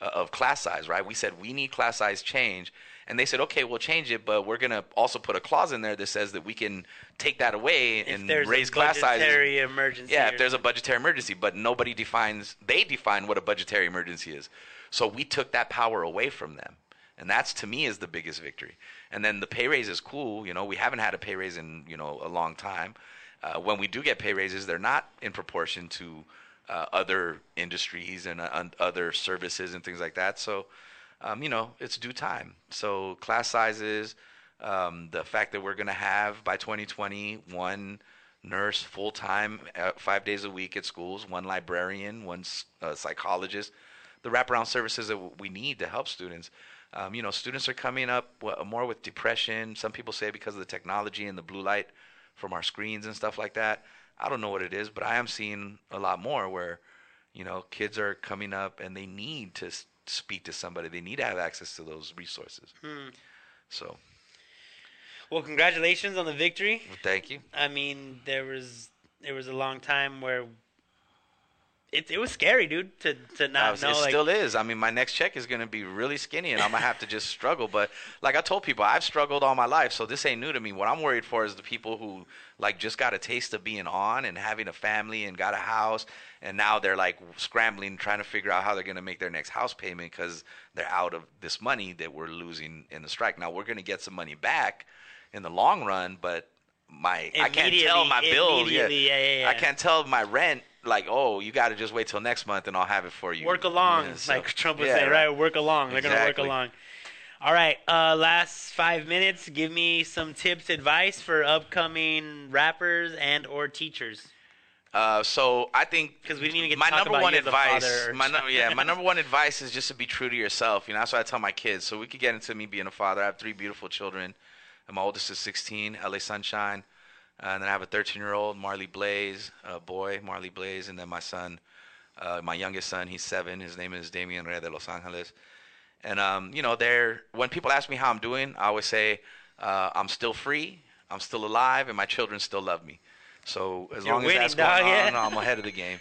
uh, of class size. Right? We said we need class size change, and they said okay, we'll change it, but we're gonna also put a clause in there that says that we can take that away If and raise class sizes. budgetary emergency. Yeah, if there's a budgetary emergency, but nobody defines, they define what a budgetary emergency is. So we took that power away from them. And that's to me is the biggest victory. And then the pay raise is cool. You know, we haven't had a pay raise in, you know, a long time. Uh, when we do get pay raises, they're not in proportion to uh, other industries and uh, other services and things like that. So, um, you know, it's due time. So class sizes, um, the fact that we're going to have by 2020 one nurse full time, five days a week at schools, one librarian, one uh, psychologist, the wraparound services that we need to help students. Um, you know, students are coming up more with depression. Some people say because of the technology and the blue light from our screens and stuff like that. I don't know what it is, but I am seeing a lot more where, you know, kids are coming up and they need to speak to somebody. They need to have access to those resources. Hmm. So, well, congratulations on the victory. thank you. I mean, there was there was a long time where it it was scary, dude, to to not was- know it like still is. I mean, my next check is going to be really skinny, and I'm gonna have to just struggle. But like I told people, I've struggled all my life, so this ain't new to me. What I'm worried for is the people who like just got a taste of being on and having a family and got a house, and now they're like scrambling, trying to figure out how they're going to make their next house payment because they're out of this money that we're losing in the strike. Now we're going to get some money back in the long run, but my I can't tell my bill. Yeah. yeah, yeah, yeah. I can't tell my rent. Like, oh, you got to just wait till next month, and I'll have it for you. work along, Yeah, so- like Trump would yeah, say, right? Work along. They're gonna work along. All right, uh, last five minutes. Give me some tips, advice for upcoming rappers and or teachers. Uh, so I think because we didn't even get to my number one you as a advice. My something. yeah, my number one advice is just to be true to yourself. You know, that's what I tell my kids. So we could get into me being a father. I have three beautiful children. And my oldest is 16, LA Sunshine, uh, and then I have a 13 year old Marley Blaze, a boy Marley Blaze, and then my son, uh, my youngest son, he's seven. His name is Damian Rey de Los Angeles. And um, you know, they're when people ask me how I'm doing, I always say uh, I'm still free, I'm still alive, and my children still love me. So as You're long winning, as that's dog, going yeah. on, I'm ahead of the game.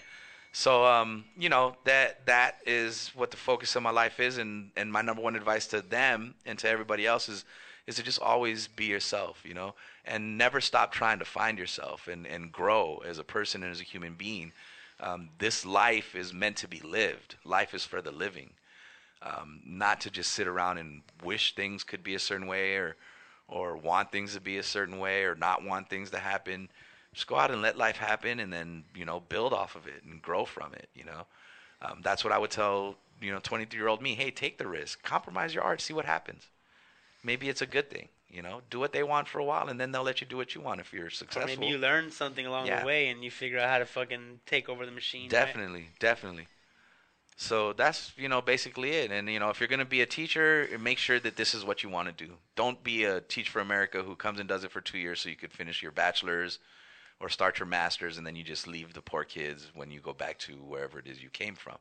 So um, you know that that is what the focus of my life is, and and my number one advice to them and to everybody else is is to just always be yourself, you know, and never stop trying to find yourself and and grow as a person and as a human being. Um, this life is meant to be lived. Life is for the living, um, not to just sit around and wish things could be a certain way or or want things to be a certain way or not want things to happen. Just go out and let life happen, and then you know build off of it and grow from it. You know, um, that's what I would tell you know 23 year old me. Hey, take the risk, compromise your art, see what happens. Maybe it's a good thing. You know, do what they want for a while, and then they'll let you do what you want if you're Or successful. maybe you learn something along Yeah. the way and you figure out how to fucking take over the machine. right? Definitely, definitely. So that's you know basically it. And you know if you're gonna be a teacher, make sure that this is what you want to do. Don't be a Teach for America who comes and does it for two years so you could finish your bachelor's or start your master's and then you just leave the poor kids when you go back to wherever it is you came from.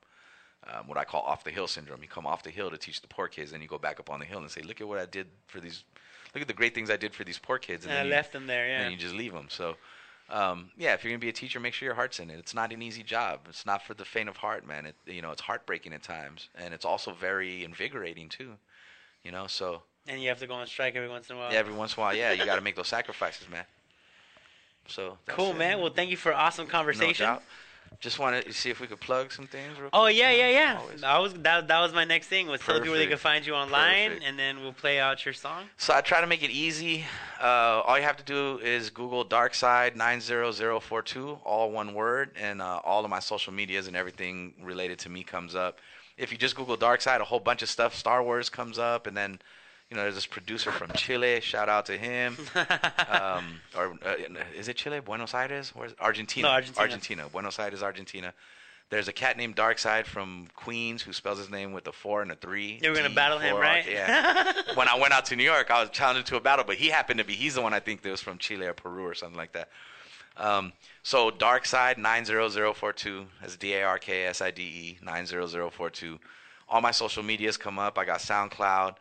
Um, what I call off the hill syndrome. You come off the hill to teach the poor kids, and you go back up on the hill and say, "Look at what I did for these. Look at the great things I did for these poor kids." And I then you- left them there. Yeah. and you just leave them. So, um, yeah, if you're gonna be a teacher, make sure your heart's in it. It's not an easy job. It's not for the faint of heart, man. It you know it's heartbreaking at times, and it's also very invigorating too. You know, so And you have to go on strike every once in a while. yeah, every once in a while, yeah, you got to make those sacrifices, man. So that's cool, it. man. Well, thank you for awesome No conversation. doubt. Just wanted to see if we could plug some things. Real Oh quick. yeah, yeah, yeah. Always. I was that, that was my next thing was tell the people they Perfect. can find you online, Perfect. and then we'll play out your song. So I try to make it easy. Uh, all you have to do is Google Darkside 90042, all one word, and uh, all of my social medias and everything related to me comes up. If you just Google Darkside, a whole bunch of stuff, Star Wars comes up, and then you know there's this producer from Chile. Shout out to him. um, or uh, is it Chile? Buenos Aires? Where's Argentina? No, Argentina. Argentina. Buenos Aires, Argentina. There's a cat named Darkside from Queens who spells his name with a four and a three. You were gonna D, battle him, four, right? Yeah. when I went out to New York, I was challenged to a battle, but he happened to be he's the one I think that was from Chile or Peru or something like that. Um, so Dark Side 90042 that's D A R K S I D E 90042. All my social medias come up. I got SoundCloud,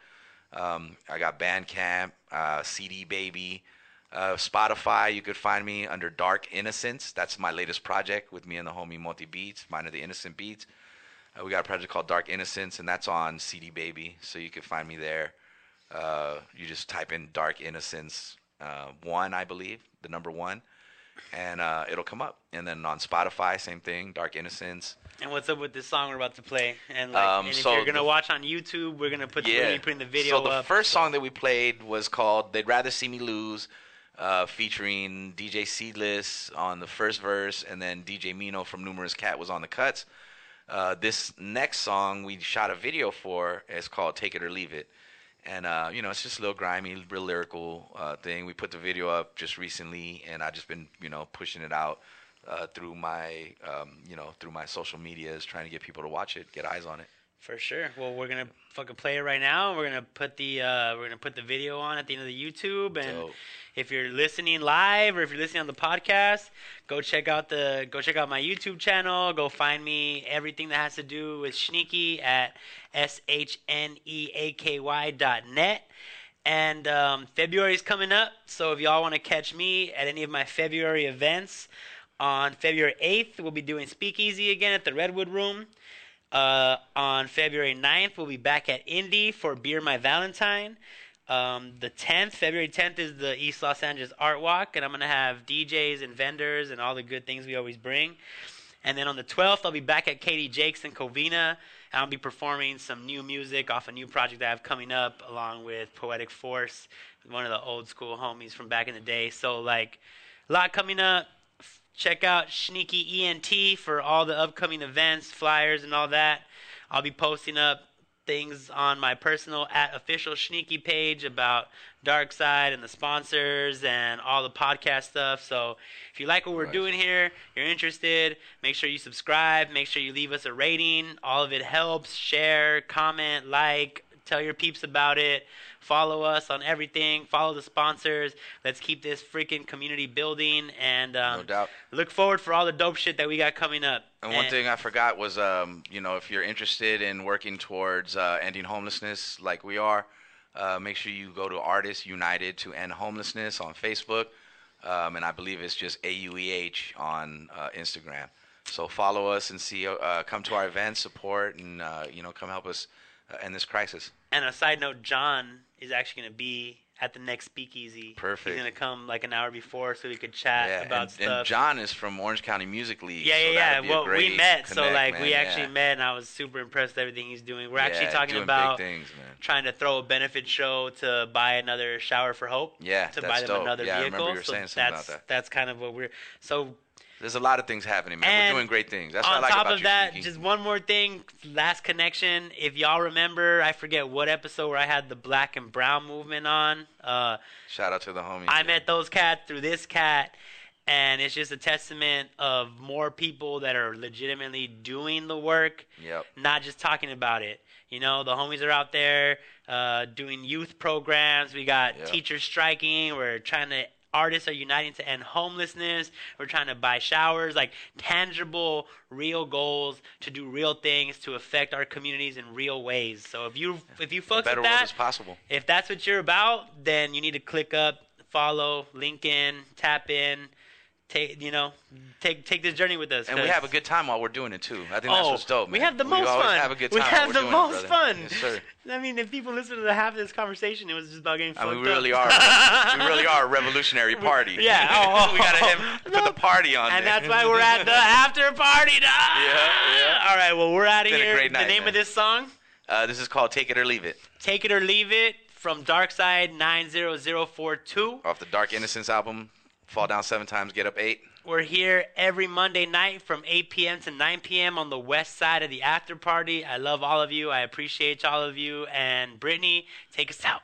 um, I got Bandcamp, uh, CD Baby, uh, Spotify. You could find me under Dark Innocence. That's my latest project with me and the homie Moti Beats. Mine are the Innocent Beats. Uh, we got a project called Dark Innocence, and that's on CD Baby, so you can find me there. Uh, you just type in Dark Innocence uh, one, I believe, the number one, and uh, it'll come up. And then on Spotify, same thing, Dark Innocence. And what's up with this song we're about to play? And like, Um, and if so you're gonna the- watch on YouTube, we're gonna put the, gonna be putting the video So the up. first song that we played was called "They'd Rather See Me Lose," uh, featuring DJ Seedless on the first verse, and then DJ Mino from Numerous Cat was on the cuts. Uh, this next song we shot a video for. It's called "Take It or Leave It," and uh, you know it's just a little grimy, real lyrical uh, thing. We put the video up just recently, and I've just been you know pushing it out. Uh, through my, um, you know, through my social medias, trying to get people to watch it, get eyes on it. For sure. Well, we're gonna fucking play it right now. We're gonna put the uh, we're gonna put the video on at the end of the YouTube. And Dope. if you're listening live or if you're listening on the podcast, go check out the go check out my YouTube channel. Go find me everything that has to do with Sneaky at s h n e a k y dot net. And um, February is coming up, so if y'all want to catch me at any of my February events, on February 8th, we'll be doing Speakeasy again at the Redwood Room. Uh, on February 9th, we'll be back at Indy for Beer My Valentine. Um, the 10th, February 10th, is the East Los Angeles Art Walk, and I'm going to have DJs and vendors and all the good things we always bring. And then on the 12th, I'll be back at Katie Jakes in Covina, I'll be performing some new music off a new project that I have coming up, along with Poetic Force, one of the old school homies from back in the day. So, like, a lot coming up. Check out Sneaky ENT for all the upcoming events, flyers, and all that. I'll be posting up things on my personal at official Sneaky page about Dark Side and the sponsors and all the podcast stuff. So if you like what we're Nice. doing here, you're interested, make sure you subscribe, make sure you leave us a rating. All of it helps. Share, comment, like, tell your peeps about it. Follow us on everything. Follow the sponsors. Let's keep this freaking community building and um, No doubt. look forward for all the dope shit that we got coming up. And one thing I forgot was, um, you know, if you're interested in working towards uh, ending homelessness like we are, uh, make sure you go to Artists United to End Homelessness on Facebook. Um, and I believe it's just AUEH on uh, Instagram. So follow us and see, uh, come to our events, support, and, uh, you know, come help us uh, end this crisis. And a side note, John is actually going to be at the next speakeasy. Perfect. He's going to come like an hour before so we could chat Yeah, about and, stuff. and John is from Orange County Music League. yeah, yeah, that'd yeah. Well, we met, so like man, we actually yeah. met, and I was super impressed with everything he's doing. We're actually talking about things, man. trying to throw a benefit show to buy another shower for Hope. Yeah, to buy them dope. another Yeah, I remember vehicle. you were so saying something that's about that. that's kind of what we're so There's a lot of things happening, man. And We're doing great things. That's what I on like top about of that, just one more thing, last connection. If y'all remember, I forget what episode where I had the black and brown movement on. Uh, Shout out to the homies. I met those cats through this cat, and it's just a testament of more people that are legitimately doing the work, Yep. not just talking about it. You know, the homies are out there uh, doing youth programs. We got Yep. teachers striking. We're trying to. Artists are uniting to end homelessness. We're trying to buy showers, like tangible, real goals to do real things to affect our communities in real ways. So if you if you fuck better with world that, is possible. if that's what you're about, then you need to click up, follow, link in, tap in, take you know, take take this journey with us. And we have a good time while we're doing it too. I think that's Oh, what's dope. we have the most always fun. Have a good time. we have the it, most brother. fun. Yes, sir. I mean, if people listen to the half of this conversation, it was just about getting I mean, we really up. are. we really are a revolutionary party. yeah, oh, we gotta oh, have, put no. the party on. and there. that's why we're at the after party. Dog. yeah. All right, well, we're out of here. great the name man. of this song, Uh, this is called "Take It or Leave It" "Take It or Leave It," from Darkside 90042. off the Dark Innocence album. Fall down seven times, get up eight. We're here every Monday night from 8 p.m. to 9 p.m. on the west side of the after party. I love all of you. I appreciate all of you. And Brittany, take us out.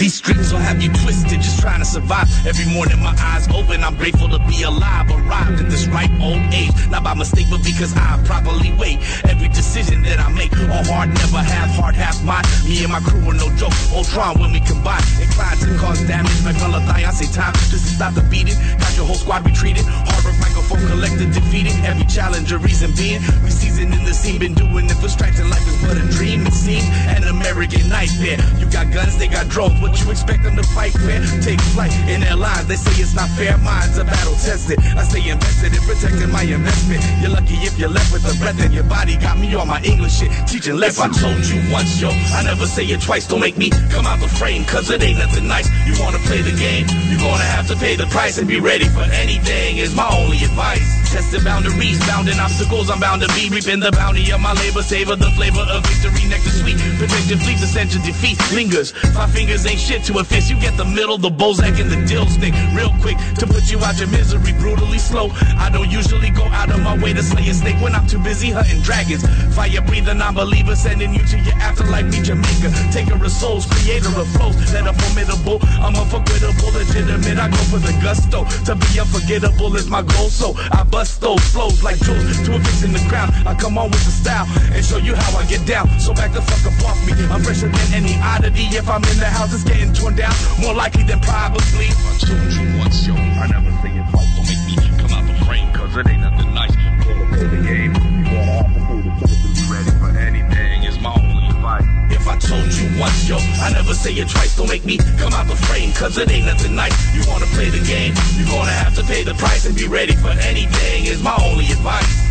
These streets will have you twisted, just trying to survive. Every morning my eyes open, I'm grateful to be alive. Arrived at this ripe old age, not by mistake, but because I properly weigh every decision that I make. All hard, never half hard, half mind. Me and my crew are no joke. Voltron when we combine, inclined to cause damage. Like thigh, I say time just to stop the beating. Got your whole squad retreated. Hard work, microphone collected, defeated. Every challenge, a reason being. We seasoned in the scene, been doing it for stripes, and life is but a dream. It seems an American nightmare. You got guns, they got drones. What you expect them to fight fair? Take flight in their lines. They say it's not fair. Minds are battle tested. I stay invested in protecting my investment. You're lucky if you're left with a breath in your body. Got me on my English shit, teaching. If I told you once, yo, I never say it twice. Don't make me come out the frame, cause it ain't nothing nice. You wanna play the game, you're gonna have to pay the price and be ready for anything, is my only advice. Testing boundaries, bounding obstacles, I'm bound to be reaping the bounty of my labor. Savor the flavor of victory, nectar sweet. Protected fleet, essential defeat lingers. Five fingers ain't shit to a fist. You get the middle, the Bozak and the dill stick. Real quick to put you out your misery, brutally slow. I don't usually go out of my way to slay a snake when I'm too busy hunting dragons. Fire breather, non-believer, sending you to your afterlife, me Jamaica. Taker of souls, creator of flows that are formidable. I'm unforgettable, legitimate. I go for the gusto. To be unforgettable is my goal, so I bust those flows like jewels to a fix in the crown. I come on with the style and show you how I get down. So back the fuck up off me. I'm fresher than any oddity. If I'm in the house, it's getting torn down. More likely than probably. I told you once, yo. I never say it twice. Don't make me come out the frame, cause it ain't nothing nice. You gotta play the game. You gotta have to play the chance and be ready for anything. Is my only advice. If I told you once, yo, I never say it twice. Don't make me come out the frame, cause it ain't nothing nice. You wanna play the game, you're gonna have to pay the price and be ready for anything. Is my only advice.